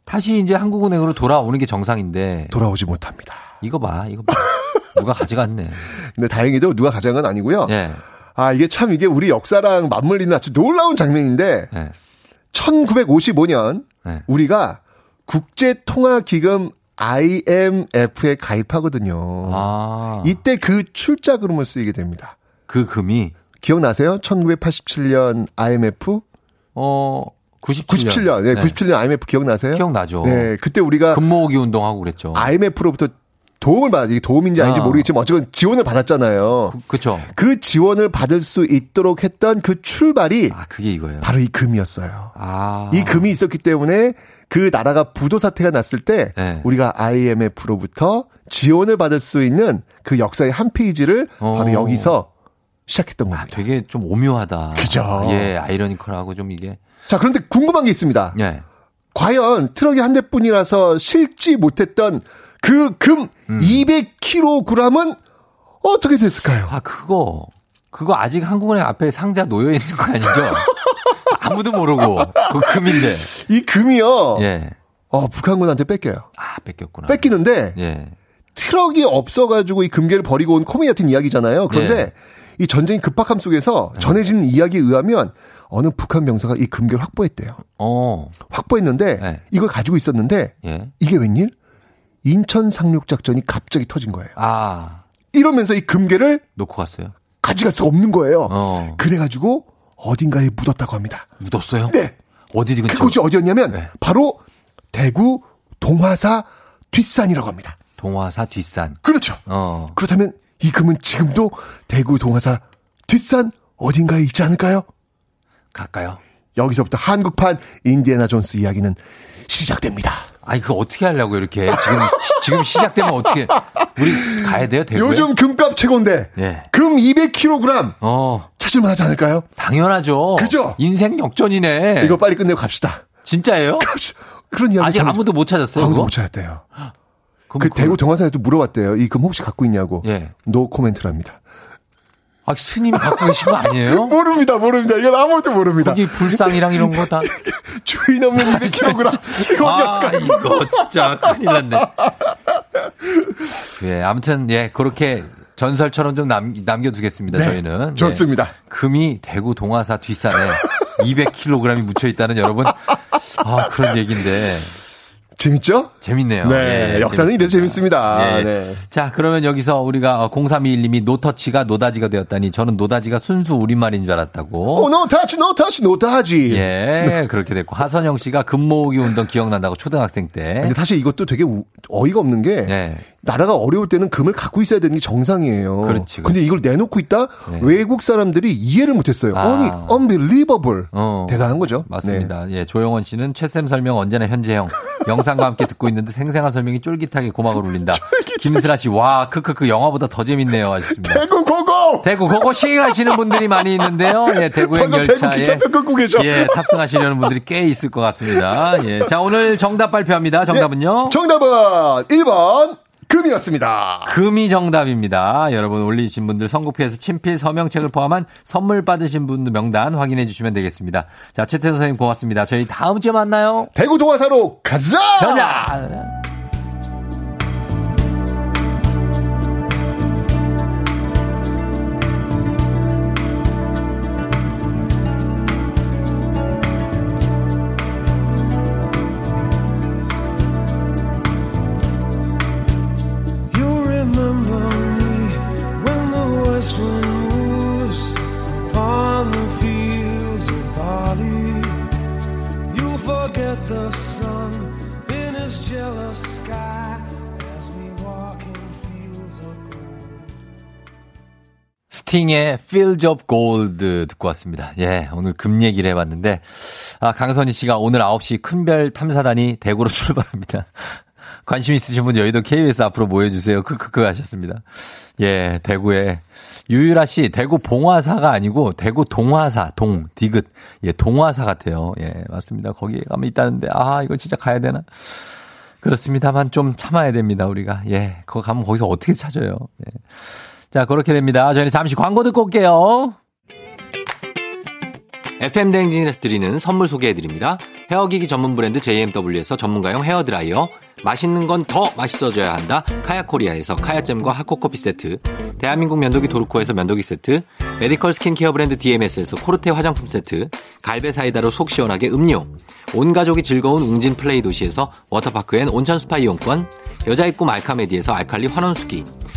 다시 이제 한국은행으로 돌아오는 게 정상인데 돌아오지 못합니다. 이거 봐, 이거 봐. 누가 가져갔네. 근데 다행히도 누가 가져간 건 아니고요. 예. 아, 이게 참 이게 우리 역사랑 맞물리는 아주 놀라운 장면인데 예. 1955년 네. 우리가 국제통화기금 IMF에 가입하거든요. 아. 이때 그 출자 그름을 쓰이게 됩니다. 그 금이 기억나세요? 1987년 IMF? 어 97년. 97년. 네, 97년 IMF 기억나세요? 기억나죠. 네, 그때 우리가 금 모으기 운동하고 그랬죠. IMF로부터 도움을 받, 이게 도움인지 아닌지 아. 모르겠지만 어쨌든 지원을 받았잖아요. 그, 그쵸. 그 지원을 받을 수 있도록 했던 그 출발이 아, 그게 이거예요. 바로 이 금이었어요. 아. 이 금이 있었기 때문에 그 나라가 부도 사태가 났을 때 네. 우리가 IMF로부터 지원을 받을 수 있는 그 역사의 한 페이지를 바로 어. 여기서 시작했던 아, 겁니다. 되게 좀 오묘하다. 그죠. 예, 아이러니컬하고 좀 이게. 자, 그런데 궁금한 게 있습니다. 예. 과연 트럭이 한 대뿐이라서 실지 못했던 그 금 음. 200kg은 어떻게 됐을까요? 아, 그거. 그거 아직 한국은행 앞에 상자 놓여 있는 거 아니죠? 아무도 모르고. 그 금인데. 이 금이요. 예. 어, 북한군한테 뺏겨요. 아, 뺏겼구나. 뺏기는데 예. 트럭이 없어 가지고 이 금괴를 버리고 온 코미디 같은 이야기잖아요. 그런데 예. 이 전쟁 급박함 속에서 전해진 이야기에 의하면 어느 북한 병사가 이 금괴를 확보했대요. 어. 확보했는데 네. 이걸 가지고 있었는데 예. 이게 웬일? 인천 상륙 작전이 갑자기 터진 거예요. 아, 이러면서 이 금괴를 놓고 갔어요. 가져갈 수가 없는 거예요. 어. 그래가지고 어딘가에 묻었다고 합니다. 묻었어요? 네. 어디 근처? 그곳이 어디였냐면 네. 바로 대구 동화사 뒷산이라고 합니다. 동화사 뒷산. 그렇죠. 어. 그렇다면 이 금은 지금도 대구 동화사 뒷산 어딘가에 있지 않을까요? 갈까요? 여기서부터 한국판 인디애나 존스 이야기는 시작됩니다. 아니, 그거 어떻게 하려고 이렇게. 지금, 시- 지금 시작되면 어떻게. 우리 가야 돼요, 대구에? 요즘 금값 최고인데 예. 금 200kg 어, 찾을만 하지 않을까요? 당연하죠. 그죠? 인생 역전이네. 이거 빨리 끝내고 갑시다. 진짜예요? 갑시다. 그런 이야기 아직 아무도 못 찾았어요. 아무도 그거? 못 찾았대요. 그 대구 동화사에도 물어봤대요. 이 금 혹시 갖고 있냐고. 예. 노 코멘트랍니다. 아, 스님이 갖고 계신 거 아니에요? 모릅니다, 모릅니다. 이건 아무것도 모릅니다. 거기 불상이랑 이런 거 다. 주인 없는 200kg. 이거 어디 아, 갔을까요? 이거 진짜 큰일 났네. 예, 아무튼, 예, 그렇게 전설처럼 좀 남, 남겨두겠습니다, 네, 저희는. 예. 좋습니다. 금이 대구 동화사 뒷산에 200kg이 묻혀 있다는 여러분. 아, 그런 얘기인데. 재밌죠? 재밌네요. 네, 예, 역사는 이래서 재밌습니다. 예. 네. 자, 그러면 여기서 우리가 0321님이 no touch가 노다지가 되었다니 저는 노다지가 순수 우리말인 줄 알았다고. 오, no touch, no touch, 노타지. 예, 그렇게 됐고. 하선영 씨가 금모으기 운동 기억난다고 초등학생 때. 근데 사실 이것도 되게 우- 어이가 없는 게 예. 나라가 어려울 때는 금을 갖고 있어야 되는 게 정상이에요. 그렇지, 근데 이걸 내놓고 있다 네. 외국 사람들이 이해를 못했어요. 아. unbelievable. 어. 대단한 거죠. 네. 맞습니다. 예, 조영원 씨는 최쌤 설명 언제나 현재형. 영상 과 함께 듣고 있는데 생생한 설명이 쫄깃하게 고막을 울린다. 김슬아 씨, 와, 크크크, 영화보다 더 재밌네요. 하셨습니다. 대구 고고! 대구 고고싱 하시는 분들이 많이 있는데요. 예, 대구행 열차에. 예, 탑승하시려는 분들이 꽤 있을 것 같습니다. 예. 자, 오늘 정답 발표합니다. 정답은요? 예, 정답은 1번 금이었습니다. 금이 정답입니다. 여러분 올리신 분들 선곡표에서 친필 서명책을 포함한 선물 받으신 분들 명단 확인해 주시면 되겠습니다. 자, 최태 선생님 고맙습니다. 저희 다음 주에 만나요. 대구 동화사로 가자! 가자! 스팅의 Fields of Gold 듣고 왔습니다. 예, 오늘 금 얘기를 해봤는데, 아, 강선희 씨가 오늘 9시 큰별 탐사단이 대구로 출발합니다. 관심 있으신 분 여의도 KBS 앞으로 모여주세요. 크크크 하셨습니다. 예, 대구에. 유유라 씨, 대구 봉화사가 아니고 대구 동화사, 동, 디귿. 예, 동화사 같아요. 예, 맞습니다. 거기에 가면 있다는데, 아, 이걸 진짜 가야 되나? 그렇습니다만 좀 참아야 됩니다, 우리가. 예, 그거 가면 거기서 어떻게 찾아요. 예. 자, 그렇게 됩니다. 저희는 잠시 광고 듣고 올게요. FM 대행진에서 드리는 선물 소개해드립니다. 헤어기기 전문 브랜드 JMW에서 전문가용 헤어드라이어, 맛있는 건 더 맛있어져야 한다. 카야코리아에서 카야잼과 하코커피 세트, 대한민국 면도기 도르코에서 면도기 세트, 메디컬 스킨케어 브랜드 DMS에서 코르테 화장품 세트, 갈배 사이다로 속 시원하게 음료, 온 가족이 즐거운 웅진 플레이 도시에서 워터파크 and 온천 스파 이용권, 여자의 꿈 알카메디에서 알칼리 환원수기,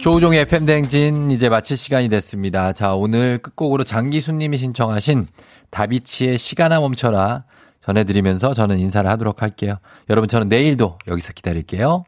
조우종의 팬댕진 이제 마칠 시간이 됐습니다. 자, 오늘 끝곡으로 장기수님이 신청하신 다비치의 시간아 멈춰라 전해드리면서 저는 인사를 하도록 할게요. 여러분 저는 내일도 여기서 기다릴게요.